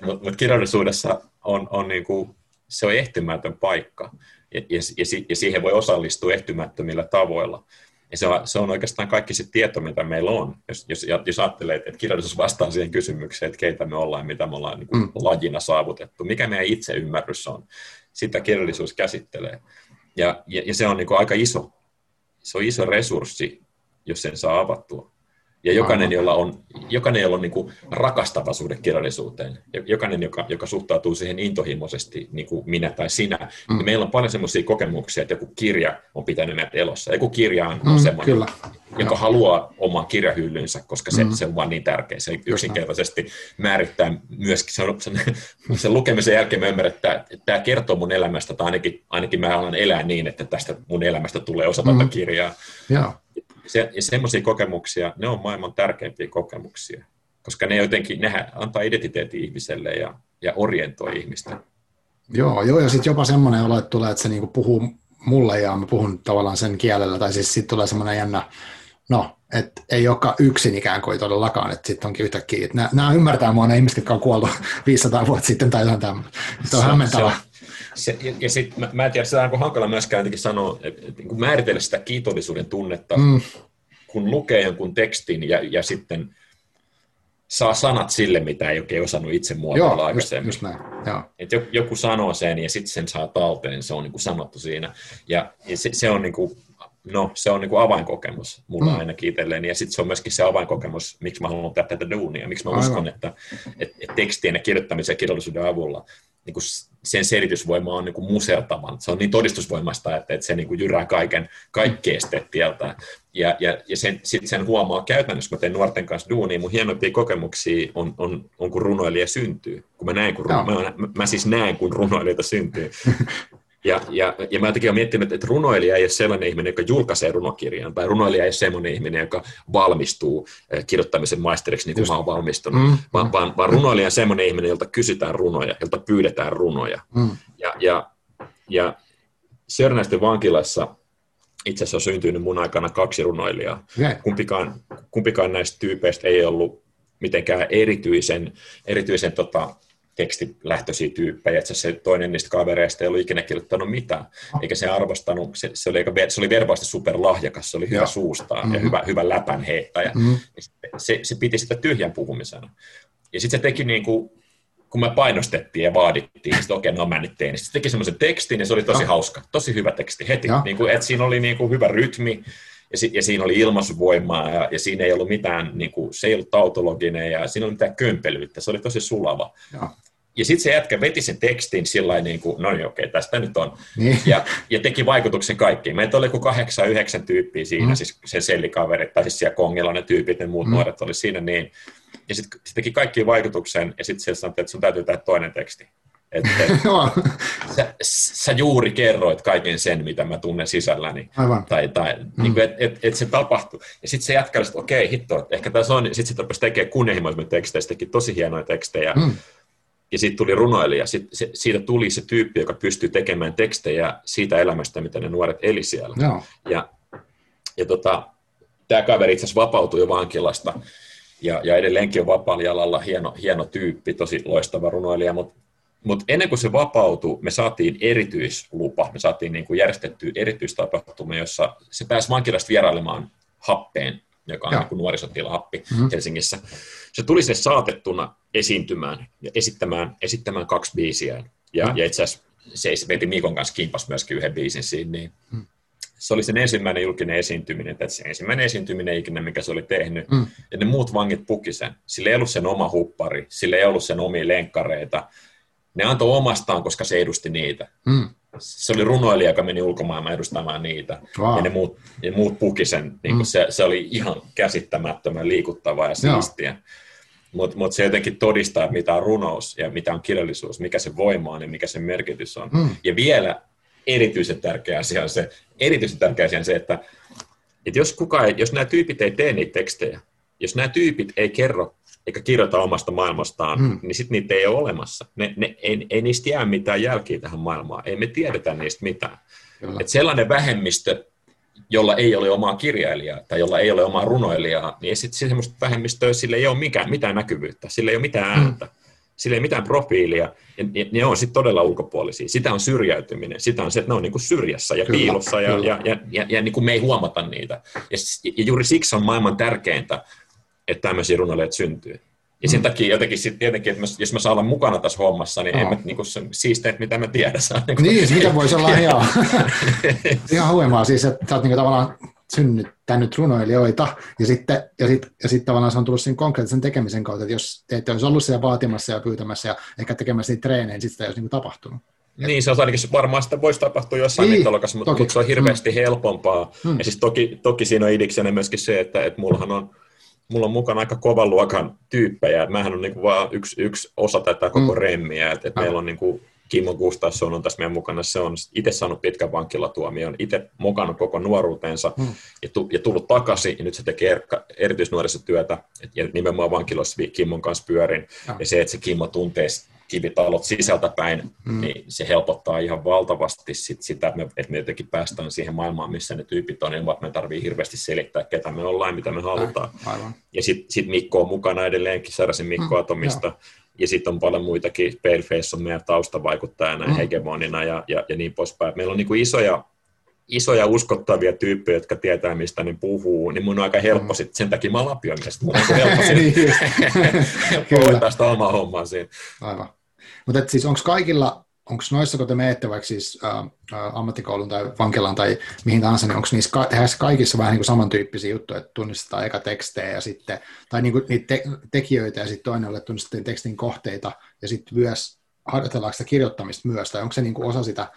Mutta mut kirjallisuudessa on, on niin kuin, se on ehtymätön paikka, ja, ja, ja, ja siihen voi osallistua ehtymättömillä tavoilla. Ja se on, se on oikeastaan kaikki se tieto, mitä meillä on. Jos, jos, jos ajattelee, että kirjallisuus vastaa siihen kysymykseen, että keitä me ollaan, mitä me ollaan niin kuin mm. lajina saavutettu, mikä meidän itseymmärrys on, sitä kirjallisuus käsittelee. Ja, ja, ja se on niin kuin aika iso, se on iso resurssi, jos sen saa avattua. Ja jokainen, jolla on, jokainen, jolla on niin kuin rakastava suhde kirjallisuuteen, jokainen, joka, joka suhtautuu siihen intohimoisesti, niin kuin minä tai sinä, niin mm. niin meillä on paljon sellaisia kokemuksia, että joku kirja on pitänyt meitä elossa. Joku kirja on mm, sellainen, kyllä. joka Joo. haluaa oman kirjahyllynsä, koska se, mm. se on vain niin tärkeä. Se yksinkertaisesti määrittää myöskin, se, on, sen, sen lukemisen jälkeen me ymmärretään, että tämä kertoo mun elämästä, tai ainakin, ainakin mä alan elää niin, että tästä mun elämästä tulee osa mm. tätä kirjaa. Joo se, ja semmoisia kokemuksia, ne on maailman tärkeimpiä kokemuksia, koska ne jotenkin, nehän antaa identiteetin ihmiselle ja, ja orientoi ihmistä. Joo, joo ja sitten jopa semmoinen olo, että tulee, että se niinku puhuu mulle ja mä puhun tavallaan sen kielellä, tai siis sitten tulee semmoinen jännä, no, että ei olekaan yksin ikään kuin todellakaan, että sitten onkin yhtäkkiä, että nämä, nämä ymmärtää mua ne ihmiset, jotka on kuollut 500 vuotta sitten tai jotain tämmöistä. Se on hämmentävä. Se, ja, ja sitten mä, mä en tiedä, se on hankala myöskään jotenkin sanoa, että, niin määritellä sitä kiitollisuuden tunnetta, mm. kun lukee jonkun tekstin ja, ja sitten saa sanat sille, mitä ei oikein osannut itse muotoilla Joo, aikaisemmin. Just, just näin. Joo. Et joku sanoo sen ja sitten sen saa talteen, se on niin kuin sanottu siinä. Ja, ja se, se on niin kuin, no, se on niin kuin avainkokemus mulla mm. ainakin itselleen. Ja sitten se on myöskin se avainkokemus, miksi mä haluan tehdä tätä duunia, miksi mä Aivan. uskon, että, että, että tekstien ja kirjoittamisen ja kirjallisuuden avulla niin kuin sen selitysvoima on niin kuin musertavan. Se on niin todistusvoimasta, että, että se niin kuin jyrää kaiken, kaikki esteet tieltä. Ja, ja, ja sen, sit sen huomaa käytännössä, kun teen nuorten kanssa duunia, mun hienoimpia kokemuksia on, on, on kun runoilija syntyy. Kun mä, näen, kun, no. mä, mä, siis näen, kun runoilijoita syntyy. Ja, ja, ja mä jotenkin olen miettinyt, että runoilija ei ole sellainen ihminen, joka julkaisee runokirjan, tai runoilija ei ole sellainen ihminen, joka valmistuu eh, kirjoittamisen maisteriksi niin kuin Just. mä olen valmistunut, mm, vaan, mm. vaan, vaan runoilija on sellainen ihminen, jolta kysytään runoja, jolta pyydetään runoja. Mm. Ja, ja, ja Sörnäisten vankilassa itse asiassa on syntynyt mun aikana kaksi runoilijaa. Yeah. Kumpikaan, kumpikaan näistä tyypeistä ei ollut mitenkään erityisen, erityisen tota, tekstilähtöisiä tyyppejä, että se toinen niistä kavereista ei ollut ikinä kirjoittanut mitään, eikä se arvostanut, se, se, oli, se oli verbaasti superlahjakas, se oli hyvä Joo. suustaa mm-hmm. ja hyvä, hyvä läpän heittäjä. Mm-hmm. Se, se piti sitä tyhjän puhumisena. Ja sitten se teki niin kuin, kun me painostettiin ja vaadittiin, että okei, okay, no mä nyt tein, niin se teki semmoisen tekstin ja se oli tosi Joo. hauska, tosi hyvä teksti heti, niin kuin, että siinä oli niin kuin hyvä rytmi, ja, si, ja siinä oli ilmaisuvoimaa, ja, ja siinä ei ollut mitään, niin kuin, se ei ollut tautologinen, ja siinä ollut mitään kömpelyyttä, se oli tosi sulava. Ja, ja sitten se jätkä veti sen tekstin sillä niin kuin, no niin okei, tästä nyt on. Niin. Ja, ja teki vaikutuksen kaikkiin. Meitä oli kuin kahdeksan, yhdeksän tyyppiä siinä, mm. siis se sellikaveri, tai siis siellä Kongilla ne tyypit, ne muut mm. nuoret oli siinä niin. Ja sitten se teki kaikki vaikutuksen, ja sitten se sanoi, että sun täytyy tehdä toinen teksti. Että sä, sä juuri kerroit kaiken sen, mitä mä tunnen sisälläni. Aivan. Tai, tai mm. niin että et, et se tapahtuu. Ja sitten se jatkaa, että okei, hitto, että ehkä tässä on. Sitten se rupesi tekemään kunnianhimoisemmin tekstejä, teki tosi hienoja tekstejä. Mm. Ja sitten tuli runoilija. Sit, se, siitä tuli se tyyppi, joka pystyy tekemään tekstejä siitä elämästä, mitä ne nuoret eli siellä. Joo. Ja, ja tota, tämä kaveri itse asiassa vapautui jo vankilasta. Ja, ja edelleenkin on vapaalla jalalla hieno, hieno tyyppi, tosi loistava runoilija, mutta mutta ennen kuin se vapautui, me saatiin erityislupa, me saatiin niin kuin järjestettyä erityistapahtuma, jossa se pääsi vankilasta vierailemaan happeen, joka on niin kuin nuorisotilahappi mm-hmm. Helsingissä. Se tuli se saatettuna esiintymään ja esittämään, esittämään kaksi biisiä. Ja, mm-hmm. ja itse asiassa se veti Mikon kanssa kimpas myöskin yhden biisin siinä, niin mm se oli sen ensimmäinen julkinen esiintyminen, tai se ensimmäinen esiintyminen ikinä, mikä se oli tehnyt, mm. ja ne muut vangit puki sen. Sillä ei ollut sen oma huppari, sillä ei ollut sen omia lenkkareita. Ne antoi omastaan, koska se edusti niitä. Mm. Se oli runoilija, joka meni ulkomaailmaan edustamaan niitä, wow. ja ne muut, ne muut puki sen. Niin mm. se, se oli ihan käsittämättömän liikuttavaa ja siistiä. Mutta mut se jotenkin todistaa, mitä on runous ja mitä on kirjallisuus, mikä se voima on ja mikä se merkitys on. Mm. Ja vielä erityisen tärkeä asia on se, erityisen tärkeä asia on se, että, että jos, kuka ei, jos nämä tyypit ei tee niitä tekstejä, jos nämä tyypit ei kerro eikä kirjoita omasta maailmastaan, mm. niin sitten niitä ei ole olemassa. Ne, ne, ei, ei niistä jää mitään jälkiä tähän maailmaan. Ei me tiedetä niistä mitään. Et sellainen vähemmistö, jolla ei ole omaa kirjailijaa tai jolla ei ole omaa runoilijaa, niin sitten semmoista vähemmistöä, sillä ei ole mikään, mitään näkyvyyttä, sillä ei ole mitään mm. ääntä. Mm sillä ei mitään profiilia, ja ne on sitten todella ulkopuolisia. Sitä on syrjäytyminen, sitä on se, että ne on niin kuin syrjässä ja kyllä, piilossa, ja, ja, ja, ja, ja niin kuin me ei huomata niitä. Ja, ja juuri siksi on maailman tärkeintä, että tämmöisiä runoilijoita syntyy. Ja sen mm. takia jotenkin sit tietenkin, että jos mä saan olla mukana tässä hommassa, niin en mä niinku siisteet, mitä mä tiedän. Saa, niinku... Niin, mitä voisi olla ihan, ihan huimaa. Siis, että sä oot niinku tavallaan synnyttänyt runoilijoita, ja sitten, ja sitten, ja sitten tavallaan se on tullut sen konkreettisen tekemisen kautta, että jos te ette olisi ollut siellä vaatimassa ja pyytämässä ja ehkä tekemässä niitä treenejä, niin sitten sitä ei olisi niin tapahtunut. Niin, se on ainakin varmaan sitä voisi tapahtua jossain niin, mitologassa, mutta, mutta se on hirveästi mm. helpompaa. Mm. Ja siis toki, toki siinä on idiksenä myöskin se, että, että mullahan on, mulla on mukana aika kovan luokan tyyppejä. Mähän on niin vaan yksi, yksi osa tätä koko mm. remmiä, että, että meillä on niin kuin Kimmo Gustafsson on tässä meidän mukana. Se on itse saanut pitkän vankilatuomion, itse mukana koko nuoruutensa hmm. ja, tu, ja tullut takaisin, ja nyt se tekee erityisnuorissa työtä, ja nimenomaan vankilossa Kimmon kanssa pyörin. Ja, ja se, että se Kimmo tuntee kivitalot sisältäpäin, hmm. niin se helpottaa ihan valtavasti sit sitä, että me, että me jotenkin päästään siihen maailmaan, missä ne tyypit on, niin me tarvii hirveästi selittää, ketä me ollaan, mitä me halutaan. Aivan. Ja sitten sit Mikko on mukana edelleenkin, Säräsen Mikko hmm. Atomista, ja sitten on paljon muitakin, Paleface on meidän taustavaikuttajana ja mm. hegemonina ja, ja, ja niin poispäin. Meillä on niin kuin isoja, isoja uskottavia tyyppejä, jotka tietää, mistä ne puhuu, niin mun on aika helppo mm. sit, sen takia mä oon Lapionista, mun on helppo, sit, niin helppo hoitaa sitä omaa hommaa siinä. Aivan. Mutta siis onko kaikilla onko noissa, kun te menette vaikka siis ä, ä, ammattikoulun tai vankilaan tai mihin tahansa, niin onko niissä ka- kaikissa vähän niin kuin samantyyppisiä juttuja, että tunnistetaan eka tekstejä ja sitten, tai niin kuin niitä te- tekijöitä ja sitten toinen ole tunnistetaan tekstin kohteita ja sitten myös harjoitellaanko sitä kirjoittamista myös, tai onko se niin kuin osa sitä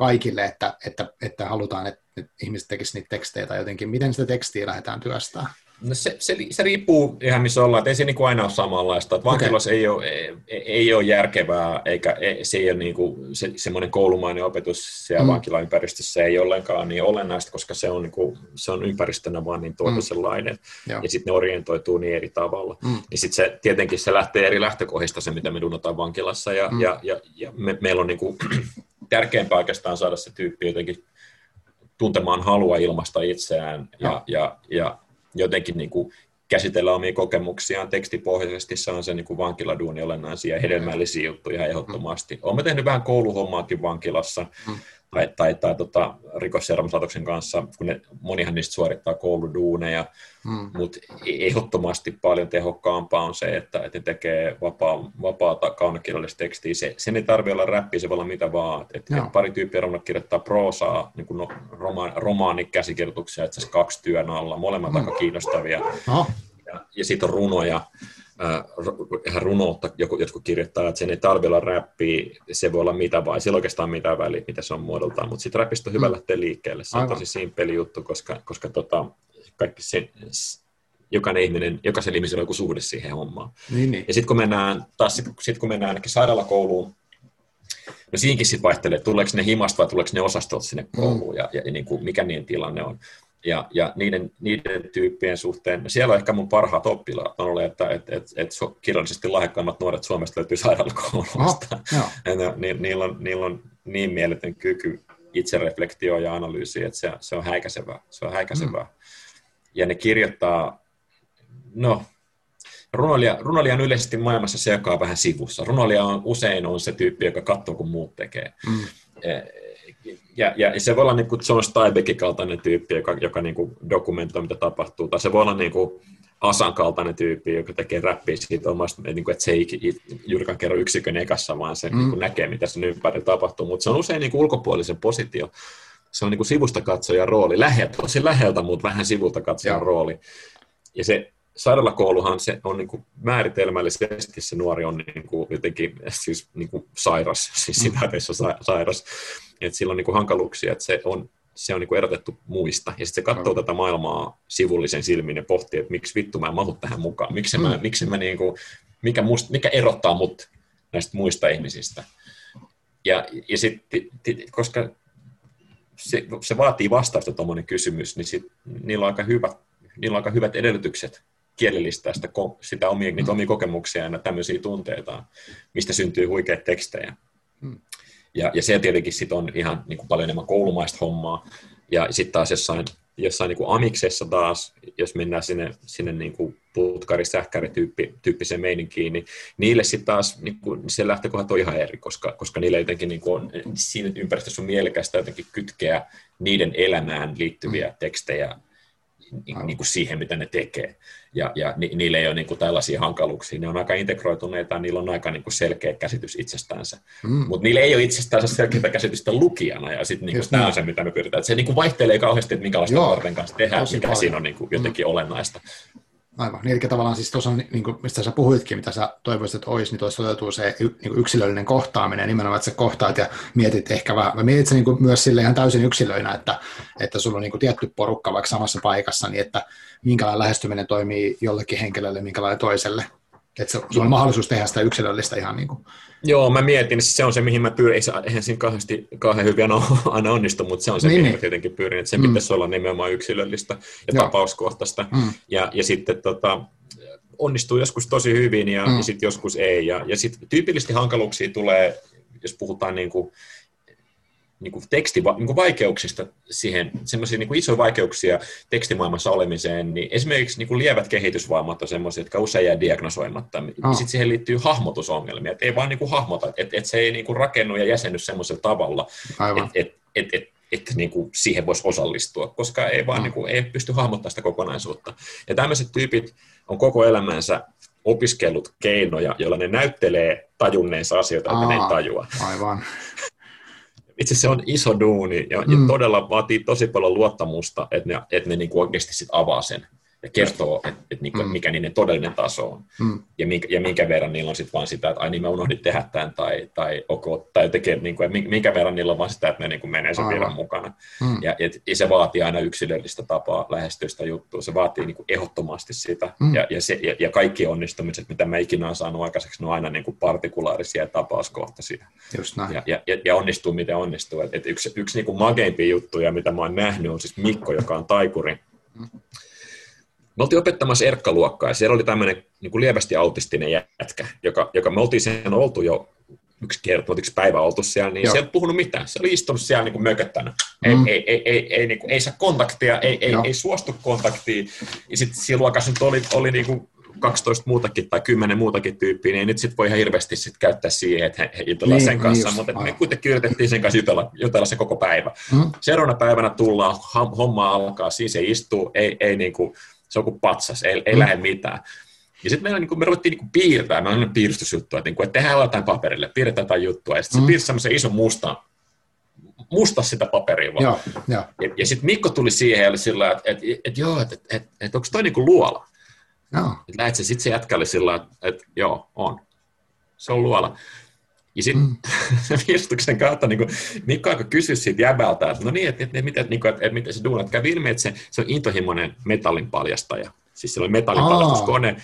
kaikille, että, että, että halutaan, että, että ihmiset tekisivät niitä tekstejä tai jotenkin, miten sitä tekstiä lähdetään työstämään? No se, se, se, riippuu ihan missä ollaan, että ei se niin kuin aina ole samanlaista. Että vankilassa okay. ei, ole, ei, ei ole järkevää, eikä se ei ole niin kuin, se, semmoinen koulumainen opetus siellä mm. vankilaympäristössä ei ollenkaan niin olennaista, koska se on, niin kuin, se on ympäristönä vaan niin tuota mm. sellainen, ja sitten ne orientoituu niin eri tavalla. Mm. Niin sitten se, tietenkin se lähtee eri lähtökohdista se, mitä me dunataan vankilassa, ja, mm. ja, ja, ja me, meillä on niin kuin, tärkeämpää oikeastaan saada se tyyppi jotenkin tuntemaan halua ilmasta itseään, ja, ja, ja jotenkin niin kuin käsitellä omia kokemuksiaan. Tekstipohjaisesti, se on se niin kuin vankiladuuni olennaisia ja hedelmällisiä juttuja ehdottomasti. Olemme tehnyt vähän kouluhommaakin vankilassa, mm tai, tai, tai tota, rikosseuraamuslaitoksen kanssa, kun ne, monihan niistä suorittaa kouluduuneja, mm. mutta ehdottomasti paljon tehokkaampaa on se, että, että ne tekee vapaa, vapaata kaunokirjallista tekstiä. Se, sen ei tarvitse olla räppi, se voi olla mitä vaan. Et, et pari tyyppiä on kirjoittaa proosaa, niin kuin no, roma, romaanikäsikirjoituksia, että kaksi työn alla, molemmat mm. aika kiinnostavia. Oh. Ja, ja sitten on runoja, ihan runoutta joku, jotkut kirjoittaa, että sen ei tarvitse olla räppiä, se voi olla mitä vaan, sillä oikeastaan mitään väliä, mitä se on muodoltaan, mutta sitten räppistä on hyvä mm. lähteä liikkeelle, se on Aivan. tosi simppeli juttu, koska, koska tota, kaikki se, jokainen ihminen, jokaisen ihmisellä on joku suhde siihen hommaan. Niin, niin. Ja sitten kun mennään, taas sit, sit kun mennään ainakin sairaalakouluun, no siinkin sitten vaihtelee, tuleeko ne himasta vai tuleeko ne osastolta sinne mm. kouluun mm. ja, ja, ja niin kuin, mikä niiden tilanne on ja, ja niiden, niiden tyyppien suhteen, siellä on ehkä mun parhaat oppilaat on ollut, että et, et, et kirjallisesti lahjakkaimmat nuoret Suomesta löytyy sairaalakoulusta. Oh, ni, niillä, on, niillä on niin mieletön kyky itsereflektio ja analyysi, että se, se on häikäisevää. Se on häikäisevää. Mm. Ja ne kirjoittaa, no, runoilija, runoilija on yleisesti maailmassa se, joka on vähän sivussa. Runoilija on usein on se tyyppi, joka katsoo, kun muut tekee. Mm e, ja, ja se voi olla niin kuin John Steinbeckin kaltainen tyyppi, joka, joka niin kuin dokumentoi, mitä tapahtuu, tai se voi olla niin kuin Asan kaltainen tyyppi, joka tekee räppiä siitä omasta, niin kuin, että se ei juurikaan kerro yksikön ekassa, vaan se mm. niin kuin näkee, mitä sen ympärillä tapahtuu, mutta se on usein niin kuin ulkopuolisen positio, se on niin kuin sivusta katsojan rooli, läheltä, tosi läheltä, mutta vähän sivulta katsojan rooli. Ja se sairaalakouluhan se on niin kuin määritelmällisesti se nuori on niin kuin jotenkin siis niin kuin sairas, siis sitä mm. sairas, että sillä on niin kuin hankaluuksia, että se on, se on niin kuin erotettu muista, ja sitten se katsoo mm. tätä maailmaa sivullisen silmin ja pohtii, että miksi vittu mä en mahu tähän mukaan, miksi mä, mm. miksi mä niin kuin, mikä, must, mikä erottaa mut näistä muista ihmisistä. Ja, ja sitten, koska se, se vaatii vastausta tuommoinen kysymys, niin sit, niillä, on aika hyvä, niillä on aika hyvät edellytykset kielellistää sitä, sitä omia, niitä omia kokemuksia ja tämmöisiä tunteita, mistä syntyy huikeita tekstejä. Hmm. Ja, ja se tietenkin sit on ihan niin kuin paljon enemmän koulumaista hommaa. Ja sitten taas jossain, jossain niin kuin amiksessa taas, jos mennään sinne, sinne niin kuin putkari sähkäri tyyppiseen meininkiin, niin niille sitten taas niin kuin, se lähtökohdat on ihan eri, koska, koska niille jotenkin niin kuin on, siinä ympäristössä on mielekästä jotenkin kytkeä niiden elämään liittyviä tekstejä niin, niin kuin siihen, mitä ne tekee. Ja, ja ni, niillä ei ole niin kuin tällaisia hankaluuksia. Ne on aika integroituneita ja niillä on aika niin kuin selkeä käsitys itsestäänsä. Mm. Mutta niillä ei ole itsestään selkeää käsitystä lukijana. Ja sitten niin tämä on se, mitä me pyritään. Et se niin kuin vaihtelee kauheasti, että minkälaista nuorten kanssa tehdään, mikä paljon. siinä on niin kuin jotenkin mm. olennaista. Aivan. Niin, eli tavallaan siis tuossa, niin kuin, mistä sä puhuitkin, mitä sä toivoisit, että olisi, niin tuossa toteutuu se niin yksilöllinen kohtaaminen, nimenomaan, että sä kohtaat ja mietit ehkä vähän, mä mietit se niin myös sille ihan täysin yksilöinä, että, että sulla on niin kuin tietty porukka vaikka samassa paikassa, niin että minkälainen lähestyminen toimii jollekin henkilölle, minkälainen toiselle. Että sulla on mahdollisuus tehdä sitä yksilöllistä ihan niin kuin. Joo, mä mietin, se on se, mihin mä pyrin. Eihän siinä kauheasti, kauhean hyvin aina onnistu, mutta se on se, niin, mihin niin. mä tietenkin pyrin. Että se mm. pitäisi olla nimenomaan yksilöllistä ja Joo. tapauskohtaista. Mm. Ja, ja sitten tota, onnistuu joskus tosi hyvin ja, mm. ja sitten joskus ei. Ja, ja sitten tyypillisesti hankaluuksia tulee, jos puhutaan niin kuin, niin kuin teksti, niin kuin vaikeuksista siihen, semmoisia niin isoja vaikeuksia tekstimaailmassa olemiseen, niin esimerkiksi niin kuin lievät kehitysvammat on semmoisia, jotka usein jää diagnosoimatta. Oh. Sitten siihen liittyy hahmotusongelmia, että ei vaan niin kuin hahmota, että, että se ei niin kuin rakennu ja jäsenny semmoisella tavalla, että että että, että että niin kuin siihen voisi osallistua, koska ei vaan niin kuin, ei pysty hahmottamaan sitä kokonaisuutta. Ja tämmöiset tyypit on koko elämänsä opiskellut keinoja, joilla ne näyttelee tajunneensa asioita, joita ne ei tajua. Aivan itse se on iso duuni ja, mm. ja todella vaatii tosi paljon luottamusta, että ne, että ne niin kuin oikeasti sit avaa sen ja kertoo, että et niinku, mm. mikä niiden todellinen taso on. Mm. Ja, minkä, ja minkä verran niillä on sitten vaan sitä, että ai niin mä unohdin tehdä tämän, tai, tai, okay, tai tekee, niinku, minkä verran niillä on vaan sitä, että ne niinku menee sen viran mukana. Mm. Ja, et, ja, se vaatii aina yksilöllistä tapaa lähestyä sitä juttua. Se vaatii niinku ehdottomasti sitä. Mm. Ja, ja, se, ja, ja, kaikki onnistumiset, mitä mä ikinä olen saanut aikaiseksi, ne on aina niinku partikulaarisia ja tapauskohtaisia. Just näin. Ja, ja, ja, ja onnistuu, miten onnistuu. Et, et yksi yksi niinku mageimpia juttuja, mitä mä oon nähnyt, on siis Mikko, joka on taikuri. Mm me oltiin opettamassa erkkaluokkaa ja siellä oli tämmöinen niin kuin lievästi autistinen jätkä, joka, joka me oltiin sen oltu jo yksi kerta, yksi päivä oltu siellä, niin Joo. se ei puhunut mitään. Se oli istunut siellä niin kuin mököttänyt. Mm. Ei, ei, ei, ei, ei, niin kuin, ei saa kontaktia, ei, ei, ei suostu kontaktiin. Ja sitten siinä luokassa nyt oli, oli niin kuin 12 muutakin tai 10 muutakin tyyppiä, niin nyt sitten voi ihan hirveästi sit käyttää siihen, että he, he jutellaan niin, sen niin kanssa, niin mutta me kuitenkin yritettiin sen kanssa jutella, jutella se koko päivä. Mm. Seuraavana päivänä tullaan, homma alkaa, siis se istuu, ei, ei niin kuin, se on kuin patsas, ei, ei mm. lähde mitään. Ja sitten meillä niin kuin, me ruvettiin niin kuin piirtää, meillä on piiristysjuttu, että, niin kuin, että tehdään jotain paperille, piirretään jotain juttua, ja sitten mm. se piirsi semmoisen ison mustan, musta sitä paperia vaan. Joo, joo. Ja, ja sitten Mikko tuli siihen ja oli sillä että, että, että joo, että, että, että, että onko toi niinku luola? Joo. Että se, sitten se jätkä oli sillä että, että joo, on. Se on luola. Ja sitten mm. viestuksen kautta niin Mikko alkoi kysyä siitä jäbältä, että no niin, että, että, että, että, että, että miten se duunat. Kävi ilmi, että se, se on intohimoinen metallin paljastaja. Siis se oli metallipaljastuskone.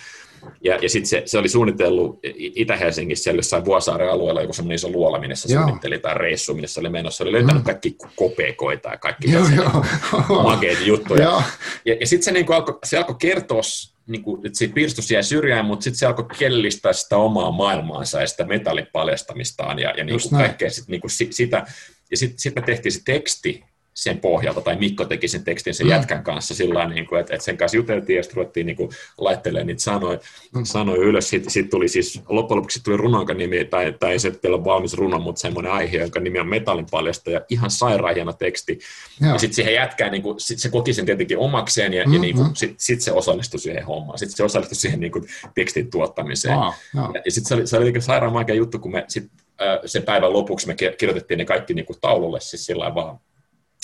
Ja, ja sitten se, se, oli suunnitellut Itä-Helsingissä siellä jossain Vuosaaren alueella joku semmoinen iso luola, minne se suunnitteli tai reissu, minne se oli menossa. Se oli löytänyt mm. kaikki kopekoita ja kaikki joo, joo. makeita juttuja. ja, ja sitten se, niin alkoi, se alkoi kertoa niin kuin, että siitä piirstus jäi syrjään, mutta sitten se alkoi kellistää sitä omaa maailmaansa ja sitä metallipaljastamistaan ja, ja niin kuin kaikkea sit, niin kuin sitä. Ja sitten sit me tehtiin se teksti sen pohjalta, tai Mikko teki sen tekstin sen mm. jätkän kanssa sillä niin kuin, että, että sen kanssa juteltiin ja sitten ruvettiin niin kuin, laittelemaan niitä sanoja, mm. sanoja ylös. Sitten sit tuli siis, loppujen lopuksi tuli runo, jonka nimi, tai, tai ei se vielä valmis runo, mutta semmoinen aihe, jonka nimi on Metallin paljasta ja ihan sairaan hieno teksti. Joo. Ja sitten siihen jätkään, niin kuin, sit se koki sen tietenkin omakseen ja, mm-hmm. ja niin kuin, sit, sit se osallistui siihen hommaan. Sitten se osallistui siihen niin kuin, tekstin tuottamiseen. Wow, ja, ja sitten se oli, se oli sairaan vaikea juttu, kun me sit, äh, sen päivän lopuksi me kirjoitettiin ne kaikki niin kuin taululle siis sillä vaan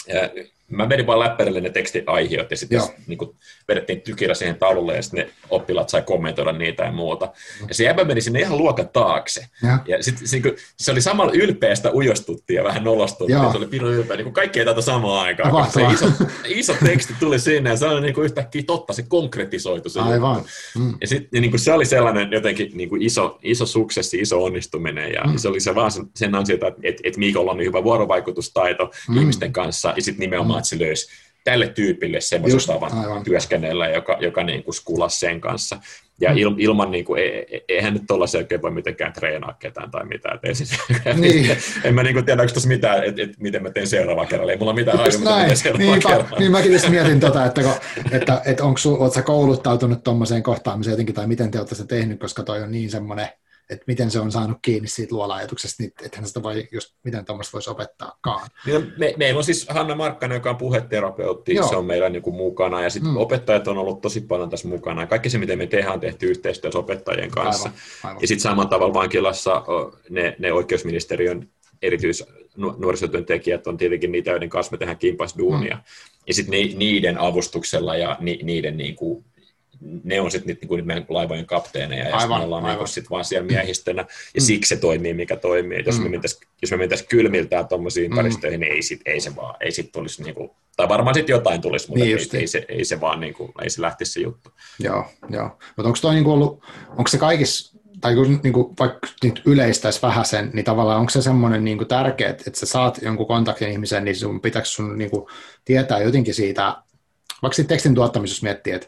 Yeah. Mä vedin vaan läppärille ne tekstiaihiot ja sitten niin kuin, vedettiin tykillä siihen taululle ja sitten ne oppilaat sai kommentoida niitä ja muuta. Ja se jäbä meni sinne ihan luokan taakse. Ja, ja sit, se, niin kuin, se oli samalla ylpeästä ujostuttiin ja vähän nolostuttiin. Se oli pidon ylpeä, niin kuin kaikki ei tätä samaan aikaan. Se iso, iso teksti tuli sinne ja se oli niin kuin yhtäkkiä totta, se konkretisoitu. Se Aivan. Mm. Ja sitten niin kuin se oli sellainen jotenkin niin kuin iso, iso suksessi, iso onnistuminen ja mm. se oli se vaan sen ansiota, että et, et Miikolla on niin hyvä vuorovaikutustaito mm. ihmisten kanssa ja sitten nimenomaan että se löysi tälle tyypille semmoisen tavan aivan. työskennellä, joka, joka niin kuin skulasi sen kanssa. Ja mm. il, ilman, niin kuin, e, e, eihän nyt tuollaisen oikein voi mitenkään treenaa ketään tai mitään. Et siis, niin. en mä niin kuin tiedä, onko tässä mitään, että et, miten mä teen seuraavalla kerralla. Ei mulla mitään hajua, mitä teen Niinpä, kerralla. Niin mäkin just mietin tota, että, että, että onko sä kouluttautunut tuommoiseen kohtaamiseen jotenkin, tai miten te olette se tehnyt, koska toi on niin semmoinen että miten se on saanut kiinni siitä luola-ajatuksesta, niin ethän sitä voi, just miten tuommoista voisi opettaakaan. Niin, me, meillä on siis Hanna Markkanen, joka on puheterapeutti, Joo. se on meillä niin kuin mukana, ja sitten mm. opettajat on ollut tosi paljon tässä mukana, ja kaikki se, miten me tehdään, on tehty yhteistyössä opettajien kanssa. Aivan, aivan. Ja sitten samalla tavalla vankilassa ne, ne oikeusministeriön erityis nuorisotyöntekijät on tietenkin niitä, joiden kanssa me tehdään kimpasduunia. Mm. Ja sitten niiden avustuksella ja ni, niiden niin kuin ne on sitten niin meidän laivojen kapteeneja, ja aivan, me ollaan niin sitten vaan siellä miehistönä, ja mm. siksi se toimii, mikä toimii. Et jos, mm. me mentäisiin, jos me mentäisiin kylmiltään tuommoisiin mm. ympäristöihin, niin ei, sit, ei se vaan, ei sit tulisi, niin kuin, tai varmaan sitten jotain tulisi, mutta niin ei, ei, se, ei, se vaan, niin kuin, ei se lähtisi se juttu. Joo, joo. Mutta onko toi niin kuin ollut, onko se kaikissa tai kun niin kuin, vaikka nyt yleistäisi vähän sen, niin tavallaan onko se semmoinen niin tärkeä, että sä saat jonkun kontaktin ihmisen, niin sun pitääkö sun niin kuin, tietää jotenkin siitä, vaikka tekstin tuottamisessa miettii, että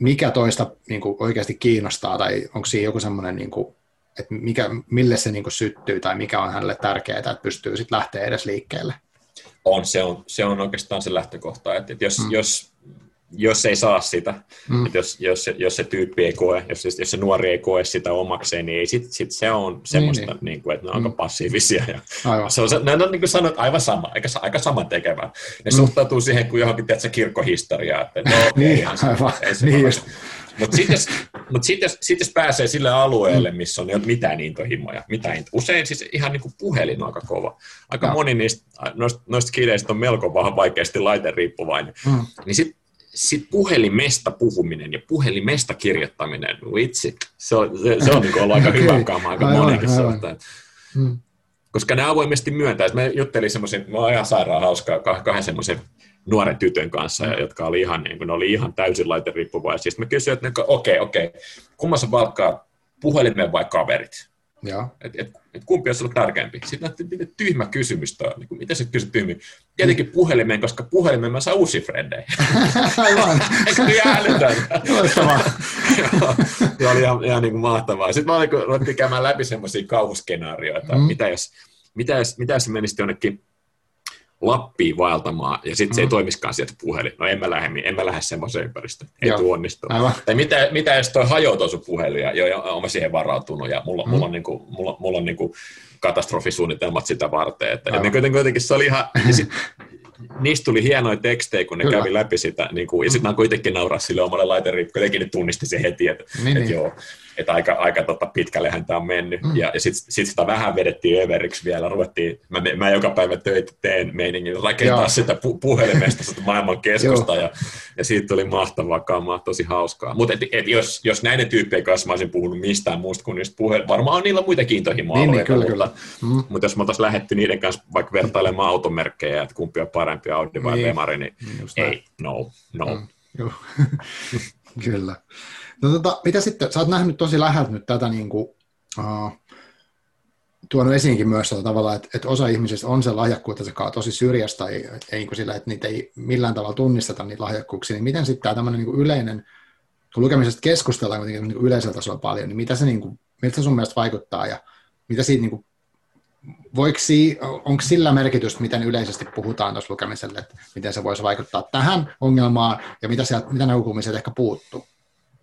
mikä toista niin kuin oikeasti kiinnostaa, tai onko siinä joku semmoinen, niin kuin, että mikä, mille se niin kuin syttyy, tai mikä on hänelle tärkeää, että pystyy sitten lähteä edes liikkeelle? On, se on, se on oikeastaan se lähtökohta, että, että jos, mm. jos jos ei saa sitä, mm. että jos, jos, se, jos se tyyppi ei koe, jos, jos se nuori ei koe sitä omakseen, niin ei sit, sit se on semmoista, niin, niin. Niin kuin, että ne on mm. aika passiivisia. Ja se on, ne on niin kuin sanot, aivan sama, aika, aika sama tekevä. Ne mm. suhtautuu siihen kuin johonkin tiedätkö, kirkkohistoriaan, että no, okay, niin, aivan. Ei se niin Mutta sitten jos, mut sit, jos, sit, jos pääsee sille alueelle, mm. missä on mitään intohimoja, mitään into, usein siis ihan niin kuin puhelin on aika kova. Aika ja. moni niistä, noista, noista kieleistä on melko vähän vaikeasti riippuvainen. Mm. Niin sitten sitten puhelimesta puhuminen ja puhelimesta kirjoittaminen, vitsi, se on, se, se on niin ollut aika hyvä kama aika monenkin suhteen. Hmm. Koska ne avoimesti myöntää, että mä juttelin semmoisen, mä oon ihan sairaan hauskaa kahden semmoisen nuoren tytön kanssa, mm. jotka oli ihan, niin kuin, ne oli ihan täysin laiteriippuvaisia. Sitten mä kysyin, että okei, okay, okei, okay, kummassa valkkaa puhelimen vai kaverit? Et, et, et kumpi olisi ollut tärkeämpi? Sitten näytti, tyhmä kysymys toi. Niin kuin, miten se kysyt tyhmä? Tietenkin puhelimeen, koska puhelimeen mä saan uusia frendejä. Aivan. Eikö älytöntä? Loistavaa. Joo, oli ihan, ihan niin kuin mahtavaa. Sitten mä olin, ruvettiin käymään läpi semmoisia kauhuskenaarioita. Mm. Mitä, jos, mitä, jos, mitä jos menisit jonnekin Lappiin vaeltamaan, ja sitten mm. se ei mm. toimiskaan sieltä puhelin. No en mä lähde, en mä lähde semmoiseen ympäristöön. Ei Joo. onnistu. Tai mitä, mitä jos toi hajoutui sun puhelin, ja jo, jo, mä siihen varautunut, ja mulla, mm. mulla on, niinku, mulla, mulla on niinku katastrofisuunnitelmat sitä varten. Että, ja niin kuitenkin se oli ihan, sit, niistä tuli hienoja tekstejä, kun ne Kyllä. kävi läpi sitä, niin kuin, ja sitten mä kuitenkin nauraa sille omalle laiterille, kuitenkin ne tunnisti sen heti, että, niin, että niin. joo, että aika, aika tota, pitkällehän tämä on mennyt. Mm. Ja, ja sitten sit sitä vähän vedettiin överiksi vielä, ruvettiin, mä, mä joka päivä töitä teen meiningin, rakentaa Joo. sitä pu- puhelimesta sitä maailman keskusta, ja, ja siitä tuli mahtavaa kamaa, tosi hauskaa. Mutta et, et jos, jos näiden tyyppien kanssa mä olisin puhunut mistään muusta kuin niistä puhelimista, varmaan on niillä muita kiintohimoja, niin, niin, kyllä, mutta, kyllä. Mm. mutta jos mä oltaisiin lähetty niiden kanssa vaikka vertailemaan automerkkejä, että kumpi on parempi, Audi vai niin. Bemari, niin, niin ei, no, no. Mm. Joo. kyllä. No tota, mitä sitten, sä oot nähnyt tosi läheltä nyt tätä niin kuin, uh, tuonut esiinkin myös sillä tavalla, että, että osa ihmisistä on se lahjakkuutta on tosi syrjästä, ei, ei niin sillä, että niitä ei millään tavalla tunnisteta niitä lahjakkuuksia, niin miten sitten tämä tämmöinen niin yleinen, kun lukemisesta keskustellaan kuitenkin niin yleisellä tasolla paljon, niin mitä se, niin kuin, miltä se sun mielestä vaikuttaa, ja mitä siitä niin kuin, voiko si, onko sillä merkitystä, miten yleisesti puhutaan tuossa lukemiselle, että miten se voisi vaikuttaa tähän ongelmaan, ja mitä, sieltä, mitä näkökulmia ehkä puuttuu?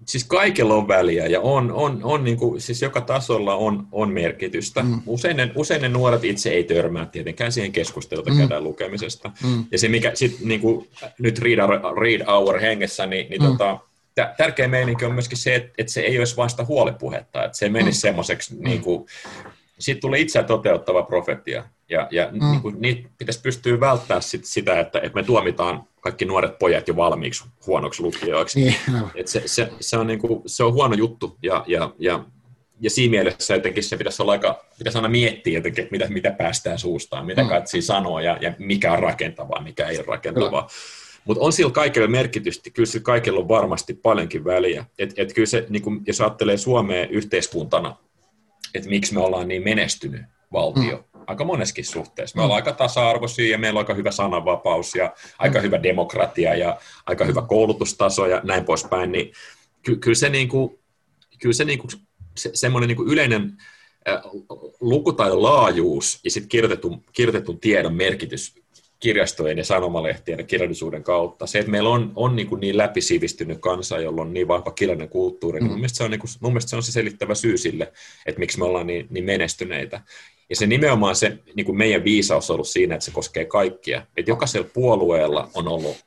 Siis kaikilla on väliä ja on, on, on niin kuin, siis joka tasolla on, on merkitystä. Mm. Usein, ne, usein ne nuoret itse ei törmää tietenkään siihen keskusteluun, mm. käydään lukemisesta. Mm. Ja se, mikä sit, niin kuin, nyt read, read Hour hengessä, niin, niin mm. tota, tärkeä meininki on myöskin se, että, että se ei olisi vasta huolipuhetta, että se menisi mm. semmoiseksi, mm. niin kuin, siitä tulee itseä toteuttava profetia. Ja, ja mm. niin kuin, niitä pitäisi pystyä välttämään sit sitä, että, että me tuomitaan kaikki nuoret pojat jo valmiiksi huonoksi lukijoiksi. Niin, Et se, se, se, on niin kuin, se on huono juttu, ja, ja, ja, ja siinä mielessä jotenkin se pitäisi, olla aika, pitäisi aina miettiä jotenkin, että mitä, mitä päästään suustaan, mitä mm. katsi sanoo, ja, ja mikä on rakentavaa, mikä ei ole rakentavaa. Mutta on sillä kaikille merkitystä, kyllä sillä kaikilla on varmasti paljonkin väliä. Et, et kyllä se, niin kun, jos ajattelee Suomea yhteiskuntana, että miksi me ollaan niin menestynyt valtio, mm aika moneskin suhteessa. Me mm. ollaan aika tasa-arvoisia ja meillä on aika hyvä sananvapaus ja aika mm. hyvä demokratia ja aika hyvä koulutustaso ja näin poispäin, niin ky- kyllä se, niin kuin, kyllä se, niin kuin, se semmoinen niin kuin yleinen äh, lukutaidon laajuus ja sitten kirjoitetun, kirjoitetun tiedon merkitys kirjastojen ja sanomalehtien ja kirjallisuuden kautta. Se, että meillä on, on niin, kuin niin läpisivistynyt kansa, jolla on niin vahva kirjallinen kulttuuri, mm. niin mun mielestä, se on, niin kuin, mun mielestä se on se selittävä syy sille, että miksi me ollaan niin, niin menestyneitä. Ja se nimenomaan se niin kuin meidän viisaus on ollut siinä, että se koskee kaikkia. Että jokaisella puolueella on ollut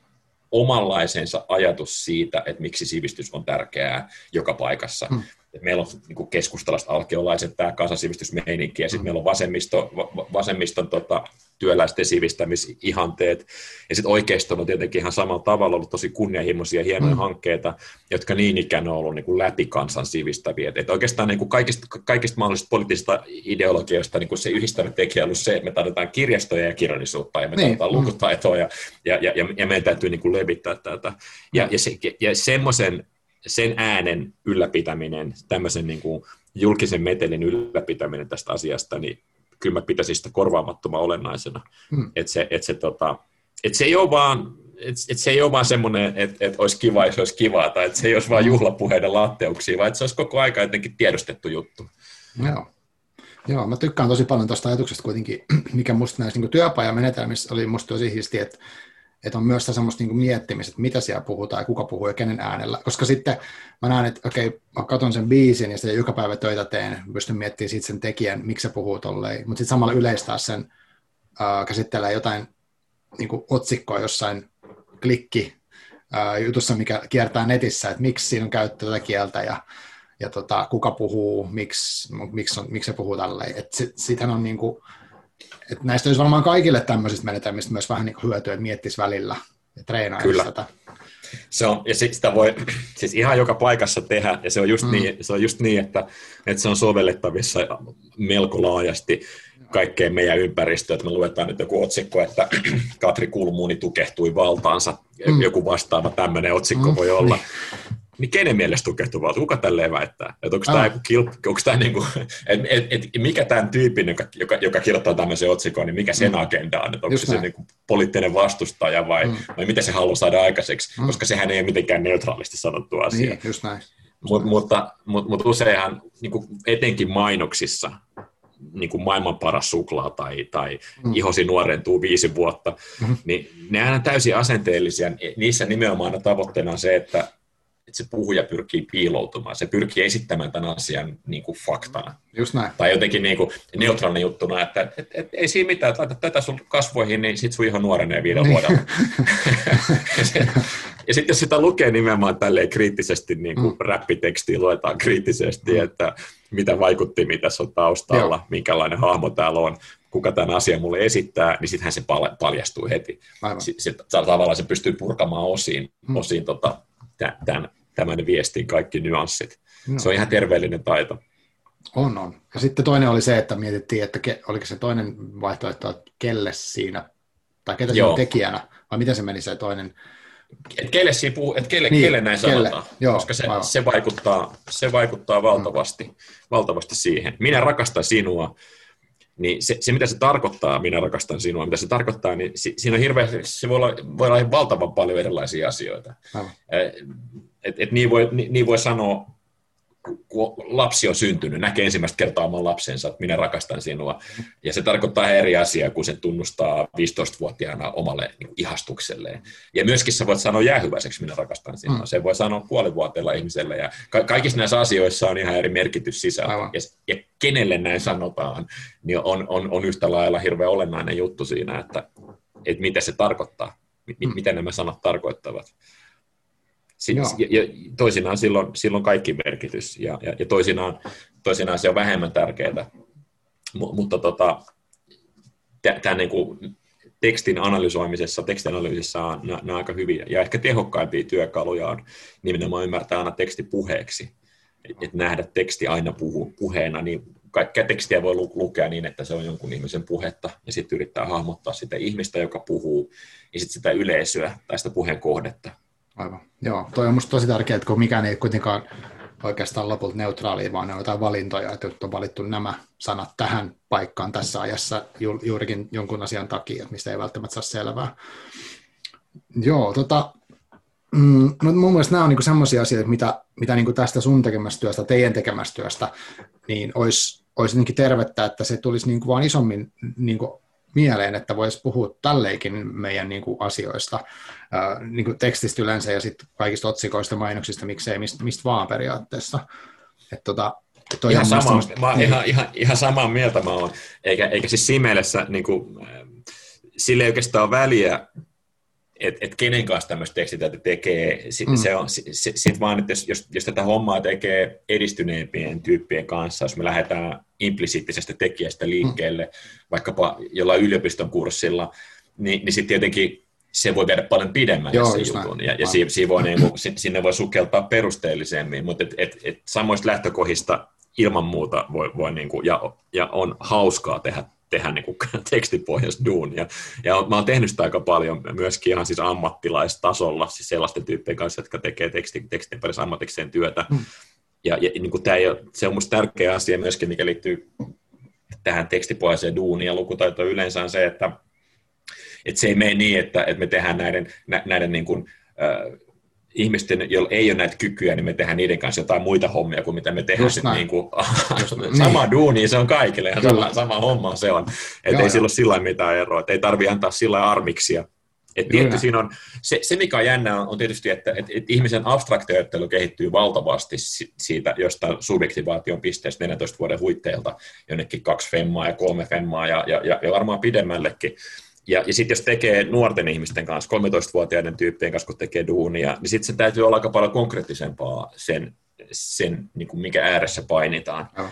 omanlaisensa ajatus siitä, että miksi sivistys on tärkeää joka paikassa. Hmm. Et meillä on niin keskustalaiset alkeolaiset, tämä kansansivistysmeininki, ja sitten mm. meillä on vasemmisto, vasemmiston tota, työläisten sivistämisihanteet, ja sitten oikeiston on tietenkin ihan samalla tavalla ollut tosi kunnianhimoisia hienoja mm. hankkeita, jotka niin ikään on ollut niin kuin läpi kansan sivistäviä. Et oikeastaan niin kuin kaikista, kaikista mahdollisista poliittisista ideologioista niin kuin se yhdistävä tekijä on ollut se, että me tarvitaan kirjastoja ja kirjallisuutta, ja me niin. tarvitaan lukutaitoa, ja, ja, ja, ja, meidän täytyy niin kuin levittää tätä. Ja, mm. ja, se, ja semmoisen sen äänen ylläpitäminen, tämmöisen niin kuin julkisen metelin ylläpitäminen tästä asiasta, niin kyllä mä pitäisin sitä korvaamattoman olennaisena. Hmm. Että se, et se, tota, et se ei ole vaan et, et se ei ole vaan semmoinen, että et olisi kiva, jos olisi kivaa, tai että se ei olisi vaan juhlapuheiden latteuksia, vaan että se olisi koko aika jotenkin tiedostettu juttu. Joo. Joo, mä tykkään tosi paljon tuosta ajatuksesta kuitenkin, mikä musta näissä niin työpajamenetelmissä oli musta tosi hiisti, että että on myös sitä semmoista niin miettimistä, että mitä siellä puhutaan ja kuka puhuu ja kenen äänellä. Koska sitten mä näen, että okei, mä katson sen biisin ja sitten joka päivä töitä teen, pystyn miettimään siitä sen tekijän, miksi se puhuu tolleen. Mutta sitten samalla yleistää sen, äh, käsittelee jotain niin kuin otsikkoa jossain klikki äh, jutussa, mikä kiertää netissä, että miksi siinä on käytetty tätä kieltä ja, ja tota, kuka puhuu, miksi, miksi, on, miksi se puhuu tälleen. Että sit, on niin kuin, että näistä olisi varmaan kaikille tämmöisistä menetelmistä myös vähän niin hyötyä, että miettisi välillä ja treenaisi Kyllä. tätä. Se on, ja sitä voi siis ihan joka paikassa tehdä, ja se on just, mm. niin, se on just niin, että, että se on sovellettavissa melko laajasti kaikkeen meidän ympäristöön, että me luetaan nyt joku otsikko, että Katri Kulmuuni tukehtui valtaansa, mm. joku vastaava tämmöinen otsikko mm. voi olla. Niin kenen mielestä tukehtuvaa? Kuka tälleen väittää? Että onko tämä, kil, onko tämä niin kuin, et, et, et, mikä tämän tyypin, joka, joka, joka kirjoittaa tämmöisen otsikon, niin mikä sen mm. agenda on? Että onko Just se, se niin kuin poliittinen vastustaja vai, mm. vai mitä se haluaa saada aikaiseksi? Mm. Koska sehän ei ole mitenkään neutraalisti sanottu asia. Niin, just näin. Mut, mutta, mutta, mutta useinhan niin kuin etenkin mainoksissa niin kuin maailman paras suklaa tai, tai mm. ihosi nuorentuu viisi vuotta, mm. niin ne on täysin asenteellisia. Niissä nimenomaan tavoitteena on se, että että se puhuja pyrkii piiloutumaan, se pyrkii esittämään tämän asian niin kuin faktana. Just näin. Tai jotenkin niin kuin neutraalinen juttuna, että et, et, et, ei siinä mitään, että laitat tätä sun kasvoihin, niin sit sun ihan nuorenee viiden niin. vuodella. ja sitten jos sitä lukee nimenomaan tälleen kriittisesti, niin kuin mm. räppitekstiä luetaan kriittisesti, mm. että mitä vaikutti, mitä tässä on taustalla, Joo. minkälainen hahmo täällä on, kuka tämän asian mulle esittää, niin sittenhän se paljastuu heti. Sitten tavallaan se pystyy purkamaan osiin, mm. osiin tota, tämän, tämän viestin kaikki nyanssit. No. Se on ihan terveellinen taito. On, on. Ja sitten toinen oli se, että mietittiin, että ke, oliko se toinen vaihtoehto, että kelle siinä, tai ketä siinä tekijänä, vai miten se meni se toinen? Et kelle, siinä puhuu, et kelle, niin, kelle näin kelle. sanotaan, Joo, koska se, se, vaikuttaa, se vaikuttaa valtavasti, mm. valtavasti siihen. Minä rakastan sinua, niin se, se, mitä se tarkoittaa, minä rakastan sinua, mitä se tarkoittaa, niin si, siinä on hirveä, se voi olla, voi olla valtavan paljon erilaisia asioita. Et, et niin, voi, niin, niin voi sanoa kun lapsi on syntynyt, näkee ensimmäistä kertaa oman lapsensa, että minä rakastan sinua. Ja se tarkoittaa eri asiaa, kun se tunnustaa 15-vuotiaana omalle niin ihastukselleen. Ja myöskin sä voit sanoa jäähyväiseksi, minä rakastan sinua. Mm. Se voi sanoa puolivuotiailla ihmiselle. Ja ka- kaikissa näissä asioissa on ihan eri merkitys sisällä. Ja, ja kenelle näin sanotaan, niin on, on, on yhtä lailla hirveän olennainen juttu siinä, että, että mitä se tarkoittaa, m- mm. mitä nämä sanat tarkoittavat. Sitten, ja, ja toisinaan silloin, silloin kaikki merkitys, ja, ja, ja toisinaan, toisinaan se on vähemmän tärkeää. M- mutta tota, tämän niin kuin tekstin analysoimisessa, tekstianalyysissä on nämä, nämä aika hyviä ja ehkä tehokkaimpia työkaluja on nimenomaan ymmärtää aina teksti puheeksi. Että nähdä teksti aina puhu, puheena, niin kaikkea tekstiä voi lukea niin, että se on jonkun ihmisen puhetta, ja sitten yrittää hahmottaa sitä ihmistä, joka puhuu, ja sitten sitä yleisöä tai sitä puheen kohdetta. Aivan. Joo, toi on musta tosi tärkeää, että kun mikään ei kuitenkaan oikeastaan lopulta neutraali, vaan ne on jotain valintoja, että nyt on valittu nämä sanat tähän paikkaan tässä ajassa ju- juurikin jonkun asian takia, mistä ei välttämättä saa selvää. Joo, tota, mm, no mun mielestä nämä on niinku sellaisia asioita, mitä, mitä niinku tästä sun tekemästä työstä, teidän tekemästä työstä, niin olisi, olisi jotenkin tervettä, että se tulisi niinku vaan isommin niinku mieleen, että voisi puhua tälleikin meidän niin kuin, asioista, ää, niin kuin tekstistä yleensä ja sitten kaikista otsikoista, mainoksista, miksei, mistä, mistä vaan periaatteessa. Et, tota, toi ihan, sama, semmoista, mä, niin. ihan, ihan, ihan samaa mieltä mä oon, eikä, eikä siis siinä mielessä niin kuin, sille ei oikeastaan ole väliä, että et kenen kanssa tämmöistä tekstityötä tekee. Sitten mm. se on, sit, sit vaan, että jos, jos, jos tätä hommaa tekee edistyneempien tyyppien kanssa, jos me lähdetään implisiittisestä tekijästä liikkeelle, mm. vaikkapa jollain yliopiston kurssilla, niin, niin sitten tietenkin se voi viedä paljon pidemmälle Joo, se jutun, ja, ja si, si voi, niin kuin, sinne voi sukeltaa perusteellisemmin, mutta et, et, et samoista lähtökohdista ilman muuta voi, voi niin kuin, ja, ja on hauskaa tehdä tehdä niin kuin tekstipohjaista duunia. Ja mä oon tehnyt sitä aika paljon myöskin ihan siis ammattilaistasolla, siis sellaisten tyyppien kanssa, jotka tekee tekstin, tekstin parissa ammatikseen työtä. Mm. Ja, ja niin kuin tämä ei ole, se on musta tärkeä asia myöskin, mikä liittyy tähän tekstipohjaiseen duuniin ja lukutaitoon yleensä on se, että, että se ei mene niin, että, että me tehdään näiden, näiden niin kuin, äh, ihmisten, joilla ei ole näitä kykyjä, niin me tehdään niiden kanssa jotain muita hommia kuin mitä me tehdään. Sit niin kuin, sama niin. duuni, se on kaikille, ihan sama, sama homma se on. Että ei sillä ole sillä mitään eroa, että ei tarvitse antaa sillä armiksia. Et tietysti siinä on, se, se, mikä on jännä, on, on tietysti, että et, et ihmisen abstraktioittelu kehittyy valtavasti siitä jostain subjektivaation pisteestä 14 vuoden huitteilta jonnekin kaksi femmaa ja kolme femmaa ja, ja, ja, ja varmaan pidemmällekin. Ja, ja sitten jos tekee nuorten ihmisten kanssa, 13-vuotiaiden tyyppien kanssa, kun tekee duunia, niin sitten se täytyy olla aika paljon konkreettisempaa sen, sen niin kuin mikä ääressä painitaan. No.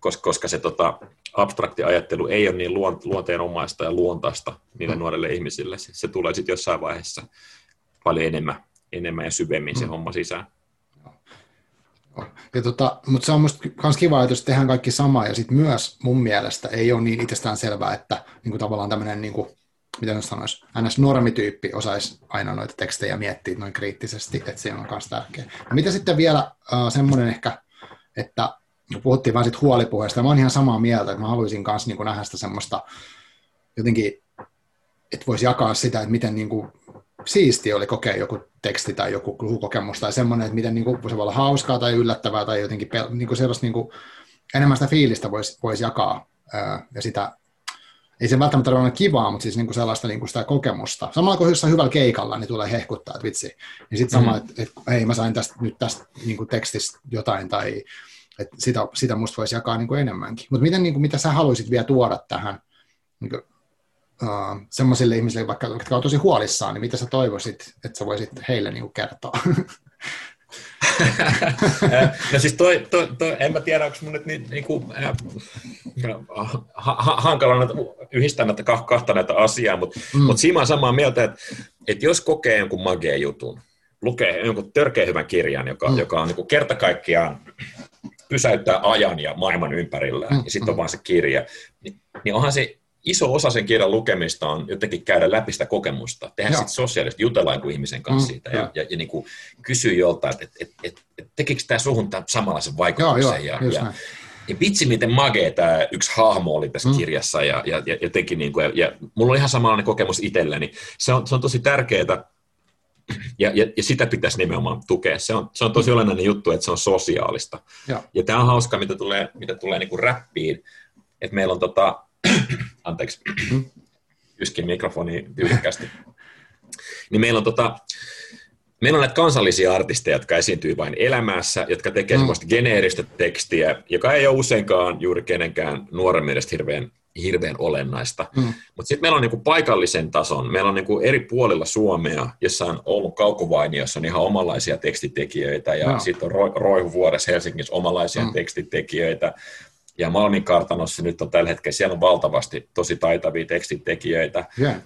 Koska, koska se tota, abstrakti ajattelu ei ole niin luonteenomaista ja luontaista niille mm. nuorille ihmisille. Se, se tulee sitten jossain vaiheessa paljon enemmän, enemmän ja syvemmin mm. se homma sisään. Ja tota, mutta se on musta myös kiva, että jos tehdään kaikki samaa, ja sitten myös mun mielestä ei ole niin itsestään selvää, että niin kuin tavallaan tämmöinen niin kuin miten sanoisi, ns. normityyppi osaisi aina noita tekstejä miettiä noin kriittisesti, että se on myös tärkeä. No, mitä sitten vielä uh, semmoinen ehkä, että puhuttiin vain siitä huolipuheesta, mä oon ihan samaa mieltä, että mä haluaisin myös niin nähdä sitä semmoista jotenkin, että voisi jakaa sitä, että miten niin kuin, siisti oli kokea joku teksti tai joku lukukokemus tai semmoinen, että miten niin kuin, se voi olla hauskaa tai yllättävää tai jotenkin niin kuin sellaista niin kuin, enemmän sitä fiilistä voisi vois jakaa ja sitä ei se välttämättä ole kivaa, mutta siis niinku sellaista niinku sitä kokemusta. Samalla kun jossain hyvällä keikalla, niin tulee hehkuttaa, että vitsi. Niin sitten sama, mm-hmm. että et, hei mä sain tästä, nyt tästä niinku tekstistä jotain, tai että sitä, sitä musta voisi jakaa niinku enemmänkin. Mutta miten, niinku, mitä sä haluaisit vielä tuoda tähän niinku, uh, semmoisille ihmisille, vaikka, jotka on tosi huolissaan, niin mitä sä toivoisit, että sä voisit heille niinku kertoa? no siis toi, toi, toi, en mä tiedä, onko mun nyt niin, niin kuin, äh, ha, ha, hankala yhdistää näitä kahta näitä asiaa, mutta mm. mut siinä on samaa mieltä, että, että jos kokee jonkun mageen jutun, lukee jonkun törkeä hyvän kirjan, joka, mm. joka on niin kuin kerta kaikkiaan pysäyttää ajan ja maailman ympärillä, mm. ja sitten on mm. vaan se kirja, niin, niin onhan se iso osa sen kirjan lukemista on jotenkin käydä läpi sitä kokemusta, tehdä sitten sosiaalisesti, jutella kuin ihmisen kanssa mm, siitä ja, ja, ja niin kuin kysyä joltain, että et, et, et, et, tekikö tämä suhun tämän samanlaisen vaikutuksen. Joo, joo, ja, ja, ja vitsi, miten magee tämä yksi hahmo oli tässä mm. kirjassa ja, ja, ja, ja teki niin kuin, ja, ja mulla on ihan samanlainen kokemus itselleni. Se on, se on tosi tärkeää, ja, ja, ja sitä pitäisi nimenomaan tukea. Se on, se on tosi olennainen juttu, että se on sosiaalista. Ja, ja tämä on hauska, mitä tulee, mitä tulee niin kuin räppiin, että meillä on tota, anteeksi, yskin mikrofoni tyylikkästi. Niin meillä on, tota, meillä on näitä kansallisia artisteja, jotka esiintyy vain elämässä, jotka tekee mm. sellaista geneeristä tekstiä, joka ei ole useinkaan juuri kenenkään nuoren mielestä hirveän, hirveän olennaista. Mm. Mutta sitten meillä on niinku paikallisen tason, meillä on niinku eri puolilla Suomea, jossa on Oulun jossa on ihan omanlaisia tekstitekijöitä, ja no. sitten on Roihuvuodessa Helsingissä omanlaisia mm. tekstitekijöitä, Ja Malmin kartanossa nyt on tällä hetkellä, siellä on valtavasti tosi taitavia tekstintekijöitä. Yeah.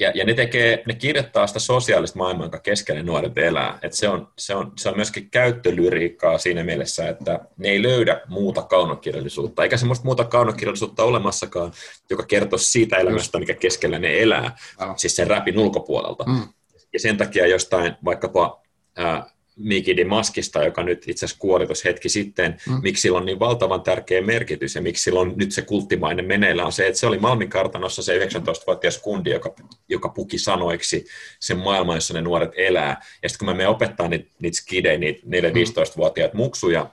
Ja, ja ne, tekee, ne kirjoittaa sitä sosiaalista maailmaa, jonka keskellä nuoret elää. Et se, on, se, on, se on myöskin käyttölyriikkaa siinä mielessä, että ne ei löydä muuta kaunokirjallisuutta, eikä semmoista muuta kaunokirjallisuutta olemassakaan, joka kertoo siitä elämästä, mikä keskellä ne elää, siis sen räpin ulkopuolelta. Mm. Ja sen takia jostain vaikkapa ää, Miki de Maskista, joka nyt itse asiassa kuoli tuossa hetki sitten, mm. miksi sillä on niin valtavan tärkeä merkitys ja miksi sillä on nyt se kulttimainen meneillä on se, että se oli Malmin kartanossa se 19-vuotias kundi, joka, joka puki sanoiksi sen maailman, jossa ne nuoret elää. Ja sitten kun me opettaa niitä, niitä skidejä, niitä 4-15-vuotiaat muksuja,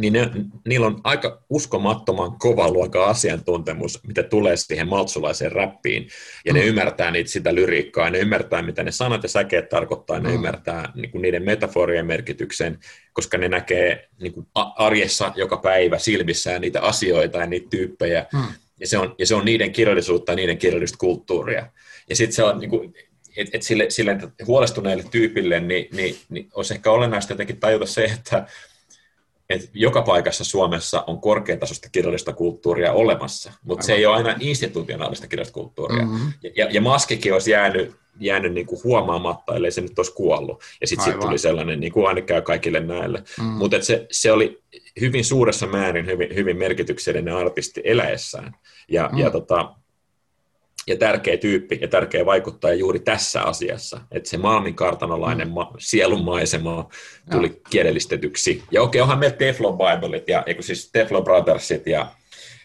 niin ne, niillä on aika uskomattoman kova luokan asiantuntemus, mitä tulee siihen maltsulaiseen räppiin, ja ne mm. ymmärtää niitä sitä lyriikkaa, ja ne ymmärtää, mitä ne sanat ja säkeet tarkoittaa, ja ne mm. ymmärtää niin kuin niiden metaforien merkityksen, koska ne näkee niin kuin arjessa joka päivä silmissään niitä asioita ja niitä tyyppejä, mm. ja, se on, ja se on niiden kirjallisuutta ja niiden kirjallista kulttuuria. Ja sitten se on niin kuin, et, et sille, sille huolestuneelle tyypille, niin, niin, niin olisi ehkä olennaista jotenkin tajuta se, että että joka paikassa Suomessa on korkeatasoista kirjallista kulttuuria olemassa, mutta se ei ole aina institutionaalista kirjallista kulttuuria. Mm-hmm. Ja, ja maskikin olisi jäänyt, jäänyt niin kuin huomaamatta, ellei se nyt olisi kuollut. Ja sitten sit tuli sellainen, niin kuin aina käy kaikille näille. Mm. Mutta se, se oli hyvin suuressa määrin hyvin, hyvin merkityksellinen artisti eläessään. Ja, mm. ja tota, ja tärkeä tyyppi ja tärkeä vaikuttaja juuri tässä asiassa, että se Malmin kartanolainen mm. ma- sielunmaisema tuli ja. kielellistetyksi. Ja okei, onhan meillä Teflon Biblet ja siis Teflon Brothersit ja,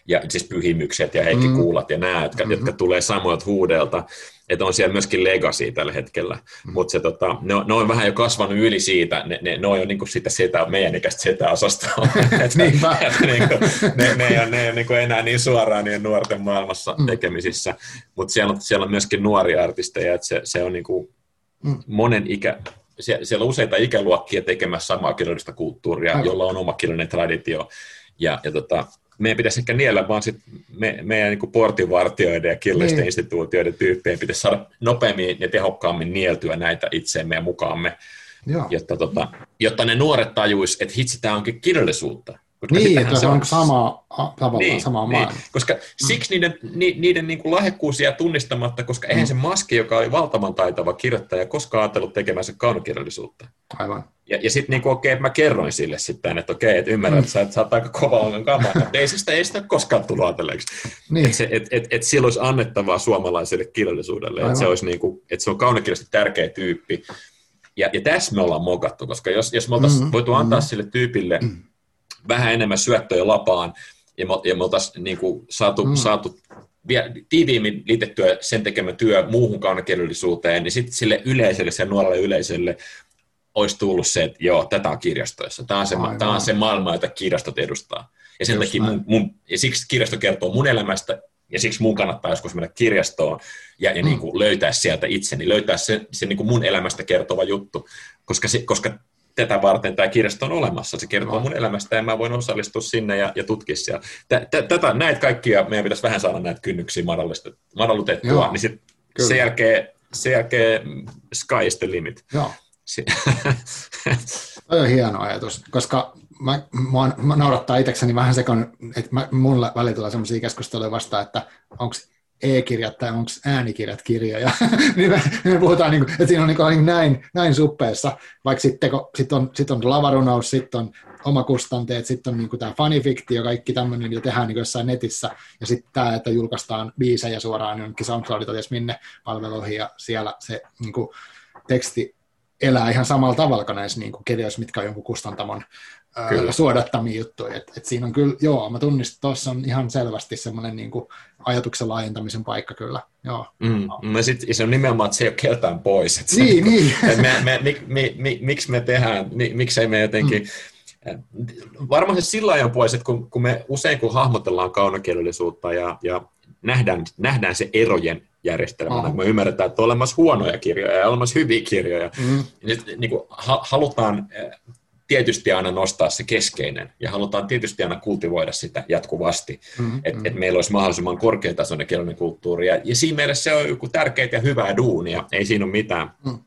ja siis pyhimykset ja Heikki mm. Kuulat ja nämä, jotka, mm-hmm. jotka tulee samoilta huudelta että on siellä myöskin legacy tällä hetkellä, mm. mutta se, tota, ne, on, ne, on vähän jo kasvanut yli siitä, ne, ne, ne on jo niin kuin sitä setä, meidän ikäistä setä-osastoa, niin niin kuin, ne, ne ei ole, ne ei ole niin kuin enää niin suoraan niin nuorten maailmassa mm. tekemisissä, mutta siellä, on, siellä on myöskin nuoria artisteja, että se, se on niin kuin mm. monen ikä, siellä on useita ikäluokkia tekemässä samaa kirjallista kulttuuria, Aivan. jolla on oma kirjallinen traditio, ja, ja tota, meidän pitäisi ehkä niellä vaan sit me, meidän niin portinvartioiden ja kirjallisten niin. instituutioiden tyyppien pitäisi saada nopeammin ja tehokkaammin nieltyä näitä itseemme ja mukaamme, jotta, tota, jotta ne nuoret tajuis, että hitsi, tämä onkin kirjallisuutta. Koska niin, että se on sama, tavallaan niin, sama niin, Koska mm. siksi niiden, ni, niiden niin kuin lahjakkuus jää tunnistamatta, koska eihän mm. se Maski, joka oli valtavan taitava kirjoittaja, koskaan ajatellut tekemänsä kaunokirjallisuutta. Aivan. Ja, ja sitten niin okei, okay, mä kerroin sille sitten, että okei, okay, että ymmärrät, mm. että sä, että sä oot aika kova ongelma kamaa, mutta ei sitä, ei sitä koskaan tullut ajatelleeksi. Niin. Että et, et, et sillä olisi annettavaa suomalaiselle kirjallisuudelle, että se, olisi niin kuin, että se on kaunokirjallisesti tärkeä tyyppi. Ja, ja tässä me ollaan mokattu, koska jos, jos me oltaisiin mm-hmm. voitu antaa mm-hmm. sille tyypille mm-hmm vähän enemmän syöttöjä lapaan, ja me, ja me oltaisiin niin kuin saatu, mm. saatu vielä tiiviimmin liitettyä sen tekemä työ muuhun kaunokirjallisuuteen, niin sitten sille yleisölle, sen nuorelle yleisölle olisi tullut se, että joo, tätä on kirjastoissa. Tämä on se, tämä on se maailma, jota kirjastot edustaa. Ja, sen takia mun, mun, ja siksi kirjasto kertoo mun elämästä, ja siksi mun kannattaa joskus mennä kirjastoon ja, ja mm. niin kuin löytää sieltä itseni, löytää se, se niin kuin mun elämästä kertova juttu, koska, se, koska tätä varten tämä kirjasto on olemassa. Se kertoo mun elämästä ja mä voin osallistua sinne ja, ja tutkia siellä. Tätä, näitä kaikkia meidän pitäisi vähän saada näitä kynnyksiä madallutettua, Joo, niin sit sen jälkeen, sen jälkeen sky is the limit. Joo. Toi on hieno ajatus, koska mä, mä, mä naurattaa itsekseni vähän se, että mä, mulle välillä tulee sellaisia keskusteluja vastaan, että onko e-kirjat tai onko äänikirjat kirjoja, niin me, me puhutaan, niin kuin, että siinä on niin kuin näin, näin suppeessa, vaikka sitten sit on, sit on lavarunaus, sitten on omakustanteet, sitten on niin kuin tämä fanifiktio, kaikki tämmöinen, mitä tehdään niin jossain netissä, ja sitten tämä, että julkaistaan biisejä suoraan jonnekin SoundCloudit ties minne palveluihin, ja siellä se niin kuin, teksti elää ihan samalla tavalla kuin näissä niin kuin kirjoissa, mitkä on jonkun kustantamon kyllä. suodattamia juttuja. Et, et siinä on kyllä, joo, mä tunnistan, tuossa on ihan selvästi semmoinen niin ajatuksen laajentamisen paikka kyllä. Joo. Mm, no. sit, se on nimenomaan, että se ei ole keltään pois. Et niin, se, niin. Et me, me, mi, mi, mi, miksi me tehdään, mi, miksei me jotenkin, mm. varmaan se sillä ajan pois, että kun, kun me usein kun hahmotellaan kaunokirjallisuutta ja, ja nähdään, nähdään se erojen järjestelmänä, kun me ymmärretään, että on olemassa huonoja kirjoja ja on olemassa hyviä kirjoja. Mm. Nyt niin kuin, ha, halutaan tietysti aina nostaa se keskeinen ja halutaan tietysti aina kultivoida sitä jatkuvasti, mm-hmm. että et meillä olisi mahdollisimman korkeatasoinen kielinen kulttuuri. Ja, ja siinä mielessä se on joku tärkeää ja hyvää duunia, ei siinä ole mitään. Mm.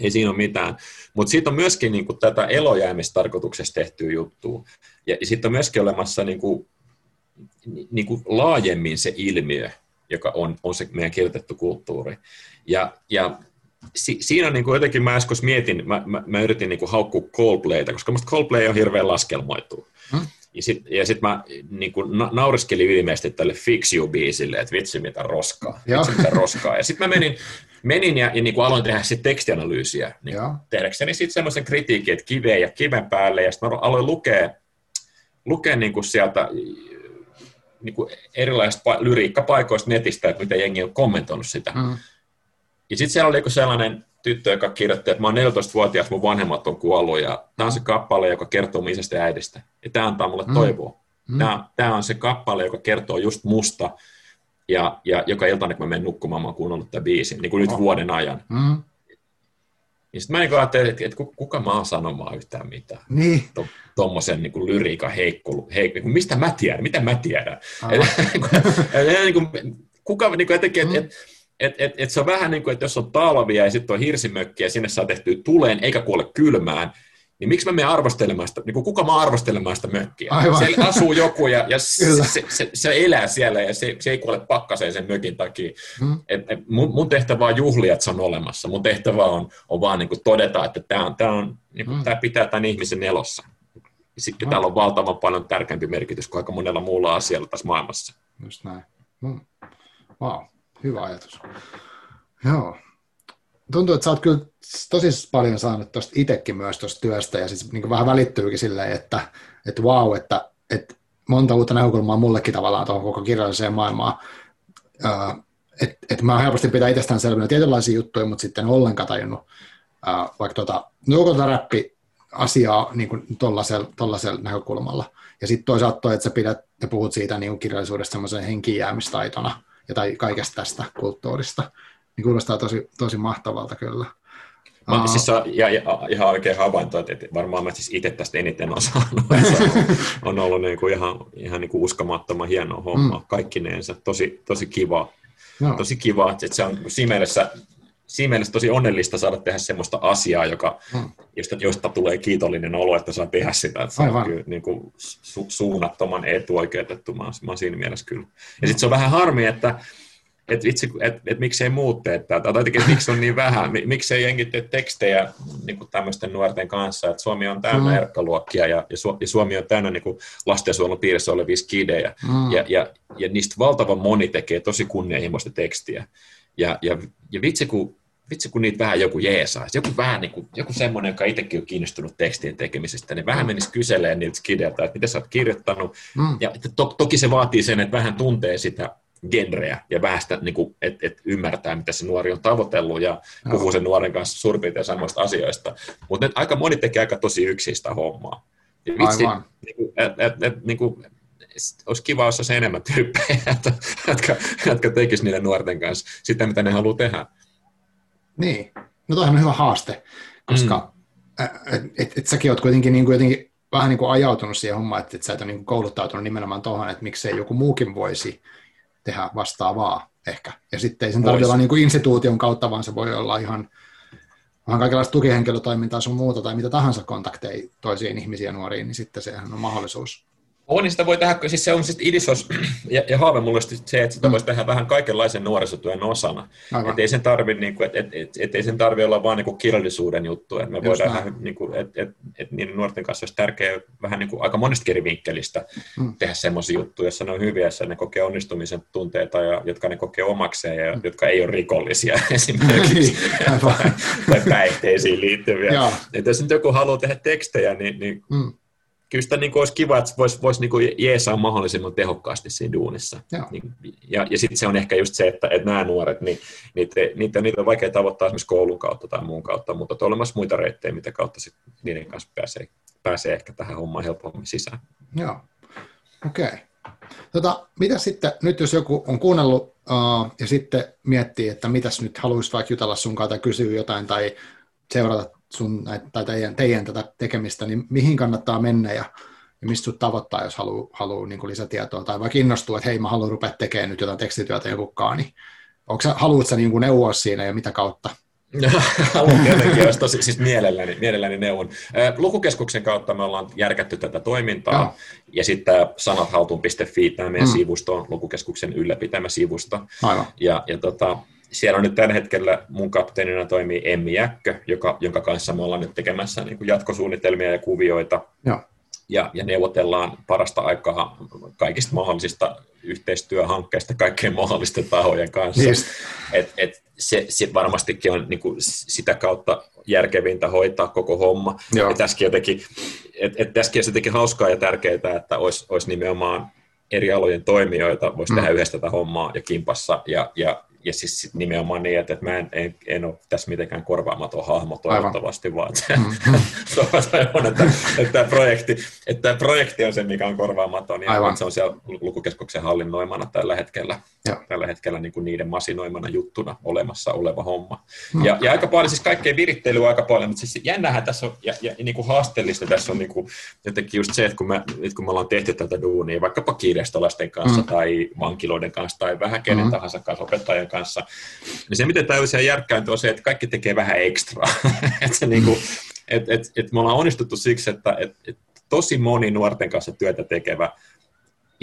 Ei siinä ole mitään. Mutta sitten on myöskin niinku tätä elojäämistarkoituksessa tehtyä juttua. Ja sitten on myöskin olemassa niinku niin kuin laajemmin se ilmiö, joka on, on se meidän kirjoitettu kulttuuri. Ja, ja si, siinä niin kuin jotenkin mä äsken mietin, mä, mä, mä yritin niin kuin haukkua Coldplayta, koska musta Coldplay on hirveän laskelmoitu. Hmm? Ja sitten ja sit mä niin kuin na, nauriskelin ilmeisesti tälle Fix You-biisille, että vitsi mitä roskaa, vitsi mitä roskaa. Ja sitten mä menin, menin ja, ja niin kuin aloin tehdä sitten tekstianalyysiä, niin tehdäkseni sitten semmoisen kritiikin, että kiveen ja kiven päälle, ja sitten mä aloin lukea, lukea niin kuin sieltä niin kuin erilaisista lyriikkapaikoista netistä, että miten jengi on kommentoinut sitä. Mm. Ja sitten siellä oli joku sellainen tyttö, joka kirjoitti, että mä oon 14-vuotias, mun vanhemmat on kuollut, ja tämä on se kappale, joka kertoo mun isästä ja äidistä. Ja tämä antaa mulle mm. toivoa. Mm. Tämä, on se kappale, joka kertoo just musta, ja, ja joka iltana, kun mä menen nukkumaan, mä oon kuunnellut tämän biisin, niin kuin nyt oh. vuoden ajan. Mm. Niin sitten mä niin ajattelin, että, että kuka mä oon sanomaan yhtään mitään. Niin. Tuommoisen niin lyriikan heikkulu. Heik, niin mistä mä tiedän? Mitä mä tiedän? niin kuin, kuka niin kuin, jotenkin, mm. että et, et, et se on vähän niin kuin, että jos on talvia ja sitten on hirsimökki ja sinne saa tehtyä tuleen eikä kuole kylmään, niin miksi mä menen arvostelemaan sitä, niin kuin kuka mä arvostelemaan sitä mökkiä? Aivan. Siellä asuu joku ja, ja se, se, se, se, elää siellä ja se, se ei kuole pakkaseen sen mökin takia. Hmm. Et, et mun, mun tehtävä on juhlia, että se on olemassa. Mun tehtävä on, on vaan niin kuin todeta, että tämä on, tää on, niin kuin, hmm. tää pitää tämän ihmisen elossa. Sitten hmm. täällä on valtavan paljon tärkeämpi merkitys kuin aika monella muulla asialla tässä maailmassa. Just näin. Hmm. Wow, hyvä ajatus. Joo tuntuu, että sä oot kyllä tosi paljon saanut tuosta itsekin myös tuosta työstä, ja siis niin vähän välittyykin silleen, että, että wow, että, että monta uutta näkökulmaa mullekin tavallaan tuohon koko kirjalliseen maailmaan. Että et mä helposti pitää itsestään selvänä tietynlaisia juttuja, mutta sitten ollenkaan tajunnut vaikka tota, no, tota räppi asiaa niin tuollaisella näkökulmalla. Ja sitten toisaalta toi, että sä pidät ja puhut siitä niin kirjallisuudesta semmoisen henkijäämistaitona ja tai kaikesta tästä kulttuurista niin kuulostaa tosi, tosi mahtavalta kyllä. Mä, uh, siis on, ja, ja, ihan oikein havainto, että varmaan mä siis itse tästä eniten on, on ollut niin kuin ihan, ihan niin kuin uskomattoman hieno homma mm. kaikkineensa. Tosi, tosi kiva. No. Tosi kiva, että se on siinä mielessä, siinä mielessä tosi onnellista saada tehdä semmoista asiaa, joka, mm. josta, josta tulee kiitollinen olo, että saa tehdä sitä. Että se Aivan. on kyllä niin kuin su, suunnattoman etuoikeutettu. Mä, mä oon siinä mielessä kyllä. Ja mm. sitten se on vähän harmi, että että vitsi, että et, miksei muut tee tätä, tai että miksi on niin vähän, miksei jengi tee tekstejä niin kuin tämmöisten nuorten kanssa, että Suomi on täynnä mm. erkkaluokkia, ja, ja, Su, ja Suomi on täynnä niin kuin lastensuojelun piirissä olevia skidejä, mm. ja, ja, ja niistä valtavan moni tekee tosi kunnianhimoista tekstiä, ja, ja, ja vitsi, kun vitsi kun niitä vähän joku jeesaisi, joku vähän niin kuin, joku semmoinen, joka itsekin on kiinnostunut tekstien tekemisestä, niin vähän menisi kyselemään niiltä skideltä, että mitä sä oot kirjoittanut, mm. ja to, toki se vaatii sen, että vähän tuntee sitä genreä ja vähän sitä, niin kuin, että et ymmärtää, mitä se nuori on tavoitellut ja no. puhuu sen nuoren kanssa suurin piirtein samoista asioista. Mutta aika moni tekee aika tosi yksistä hommaa. Ja vitsi, niin kuin, et, et, et, niin kuin, olisi kiva, jos olisi enemmän tyyppejä, jotka, jotka tekisivät niiden nuorten kanssa sitä, mitä ne haluaa tehdä. Niin, no toihan on hyvä haaste, koska mm. et, et, et säkin olet kuitenkin, niin kuin jotenkin vähän niin kuin ajautunut siihen hommaan, että, että sä et ole niin kuin kouluttautunut nimenomaan tuohon, että miksei joku muukin voisi tehdä vastaavaa ehkä. Ja sitten ei sen tarvitse olla niin kuin instituution kautta, vaan se voi olla ihan, ihan kaikenlaista tukihenkilötoimintaa sun muuta tai mitä tahansa kontakteja toisiin ihmisiin ja nuoriin, niin sitten sehän on mahdollisuus on, niin sitä voi tehdä, siis se on siis idisos ja, ja haave mulle se, että sitä mm. voisi tehdä vähän kaikenlaisen nuorisotyön osana. Että ei sen tarvi, niin kuin, et, et, et, et, ei sen tarvi olla vain niin kirjallisuuden juttu, että me Just voidaan niin kuin, et, et, et niiden nuorten kanssa olisi tärkeää vähän niin kuin aika monesta eri vinkkelistä mm. tehdä semmoisia juttuja, joissa ne on hyviä, joissa ne kokee onnistumisen tunteita, ja, jotka ne kokee omakseen ja mm. jotka ei ole rikollisia esimerkiksi tai, tai päihteisiin liittyviä. Että jos nyt joku haluaa tehdä tekstejä, niin, niin mm kyllä sitä niin olisi kiva, että voisi vois niin jeesaa mahdollisimman tehokkaasti siinä duunissa. Niin, ja, ja sitten se on ehkä just se, että, että nämä nuoret, niin niitä, niitä, niitä on vaikea tavoittaa esimerkiksi koulun kautta tai muun kautta, mutta on olemassa muita reittejä, mitä kautta sit niiden kanssa pääsee, pääsee ehkä tähän hommaan helpommin sisään. Joo, okei. Okay. Tota, mitä sitten, nyt jos joku on kuunnellut uh, ja sitten miettii, että mitäs nyt haluaisi vaikka jutella sun tai kysyä jotain tai seurata sun tai teidän, teidän tätä tekemistä, niin mihin kannattaa mennä ja, ja mistä sut tavoittaa, jos haluaa haluu, niin lisätietoa, tai vaikka innostuu, että hei, mä haluan rupea tekemään nyt jotain tekstityötä jokukaan, niin onko sä, haluatko sä niin neuvoa siinä ja mitä kautta? Haluan tietenkin, jos tosi, siis mielelläni, mielelläni neuvon. Lukukeskuksen kautta me ollaan järkätty tätä toimintaa, ja, ja sitten sanathaltuun.fi, tämä meidän mm. sivusto on lukukeskuksen ylläpitämä sivusto. Aivan. Ja, ja tota, siellä on nyt tällä hetkellä mun kapteenina toimii Emmi Jäkkö, joka, jonka kanssa me ollaan nyt tekemässä niin kuin jatkosuunnitelmia ja kuvioita. Ja. Ja, ja neuvotellaan parasta aikaa kaikista mahdollisista yhteistyöhankkeista kaikkien mahdollisten tahojen kanssa. Yes. Et, et se, se varmastikin on niin kuin sitä kautta järkevintä hoitaa koko homma. Joo. Ja tässäkin jotenkin, et, et tässäkin olisi jotenkin hauskaa ja tärkeää, että olisi, olisi nimenomaan eri alojen toimijoita, voisi mm. tehdä yhdessä tätä hommaa ja kimpassa, ja, ja ja siis sit nimenomaan niin, että, että mä en, en, en ole tässä mitenkään korvaamaton hahmo toivottavasti, Aivan. vaan että, mm-hmm. on, että, että, tämä projekti, että tämä projekti on se, mikä on korvaamaton, ja Aivan. se on siellä lukukeskuksen hallinnoimana tällä hetkellä, ja. tällä hetkellä niin kuin niiden masinoimana juttuna olemassa oleva homma. Mm. Ja, ja aika paljon, siis kaikkea virittelyä aika paljon, mutta siis jännähän tässä on, ja, ja niin kuin haasteellista tässä on niin kuin, jotenkin just se, että kun me, nyt kun me ollaan tehty tätä duunia, vaikkapa kirjastolaisten kanssa mm. tai vankiloiden kanssa tai vähän kenen mm. tahansa kanssa, opettajan kanssa, niin se, miten täysiä järkkääntyy, on se, että kaikki tekee vähän ekstraa. että niin kuin, et, et, et me ollaan onnistuttu siksi, että et, et tosi moni nuorten kanssa työtä tekevä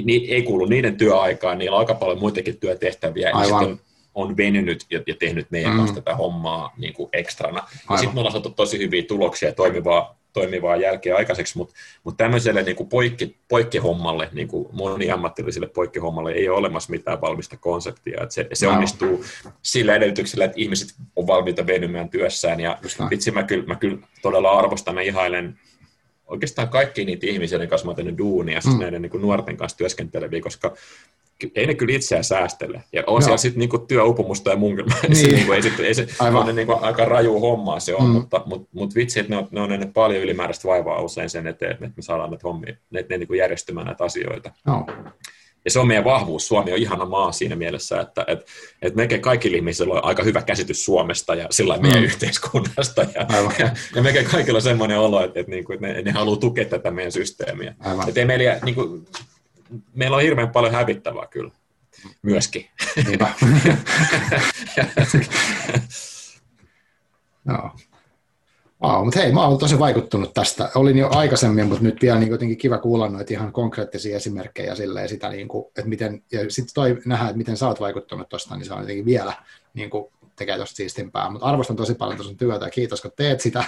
niin ei kuulu niiden työaikaan, niillä on aika paljon muitakin työtehtäviä, Aivan. ja on venynyt ja, ja tehnyt meidän mm. kanssa tätä hommaa niin kuin ekstrana. sitten me ollaan saatu tosi hyviä tuloksia ja toimivaa, toimivaa jälkeä aikaiseksi, mutta mut tämmöiselle niin kuin poikki, poikkihommalle, niin kuin moniammatilliselle poikkihommalle ei ole olemassa mitään valmista konseptia. Että se, se no. onnistuu sillä edellytyksellä, että ihmiset on valmiita venymään työssään. Ja vitsi, mä kyllä, mä kyllä todella arvostan ja ihailen oikeastaan kaikki niitä ihmisiä, joiden kanssa mä oon tehnyt duunia, siis mm. näiden niin kuin nuorten kanssa työskenteleviä, koska ei ne kyllä itseään säästele. Ja on no. siellä sitten niinku työupumusta ja mun niin. se, niinku, ei, sit, ei se on niinku aika raju hommaa se on, mm. mutta mut, mut vitsi, että ne on, ne on ne paljon ylimääräistä vaivaa usein sen eteen, että me saadaan näitä hommia, ne, ne niinku järjestymään näitä asioita. No. Ja se on meidän vahvuus. Suomi on ihana maa siinä mielessä, että et, et melkein kaikilla ihmisillä on aika hyvä käsitys Suomesta ja sillä meidän mm. yhteiskunnasta. Ja, ja, ja melkein kaikilla on semmoinen olo, että, et, niinku, että ne, ne haluaa tukea tätä meidän systeemiä. Että ei meillä, niinku, meillä on hirveän paljon hävittävää kyllä myöskin. Niinpä. no. Wow, mutta hei, mä oon tosi vaikuttunut tästä. Olin jo aikaisemmin, mutta nyt vielä niin jotenkin kiva kuulla noita ihan konkreettisia esimerkkejä silleen sitä, niin kuin, että miten, ja sitten toi nähdä, että miten sä oot vaikuttunut tuosta, niin se on jotenkin vielä niin kuin, tekee tuosta siistimpää. Mutta arvostan tosi paljon tuossa työtä ja kiitos, kun teet sitä.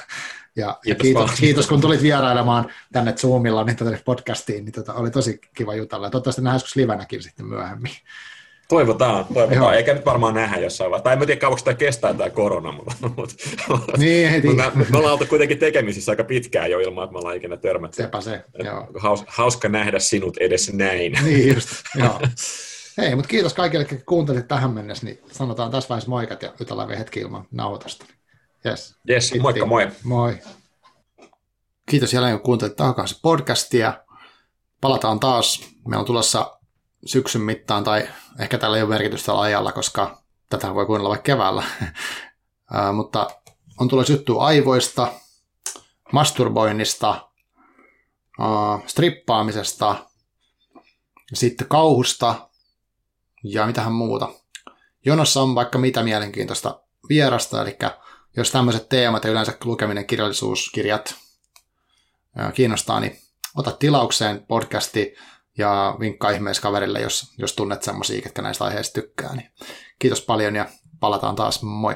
Ja, kiitos, ja kiitos, kiitos, kun tulit vierailemaan tänne Zoomilla niin tänne podcastiin, niin tota, oli tosi kiva jutella. Ja toivottavasti nähdään joskus livenäkin sitten myöhemmin. Toivotaan, toivotaan. Joo. Eikä nyt varmaan nähdä jossain vaiheessa. Tai en tiedä, kauanko tämä kestää tämä korona, mutta, mutta, niin, heti. mutta me, me ollaan oltu kuitenkin tekemisissä aika pitkään jo ilman, että me ollaan ikinä törmätty. Sepä se, joo. Haus, hauska nähdä sinut edes näin. Niin just, joo. Hei, mutta kiitos kaikille, jotka kuuntelit tähän mennessä, niin sanotaan tässä vaiheessa moikat ja jutellaan vielä hetki ilman nauhoitusta. Yes. Yes, moikka moi. Moi. Kiitos jälleen, kun kuuntelit takaisin podcastia. Palataan taas. Meillä on tulossa syksyn mittaan, tai ehkä tällä ei ole merkitystä ajalla, koska tätä voi kuunnella vaikka keväällä. mutta on tulossa juttu aivoista, masturboinnista, strippaamisesta, sitten kauhusta ja mitähän muuta. Jonossa on vaikka mitä mielenkiintoista vierasta, eli jos tämmöiset teemat ja yleensä lukeminen, kirjallisuuskirjat kiinnostaa, niin ota tilaukseen podcasti ja vinkkaa ihmeessä kaverille, jos, jos tunnet semmoisia, ketkä näistä aiheista tykkää. Niin kiitos paljon ja palataan taas. Moi!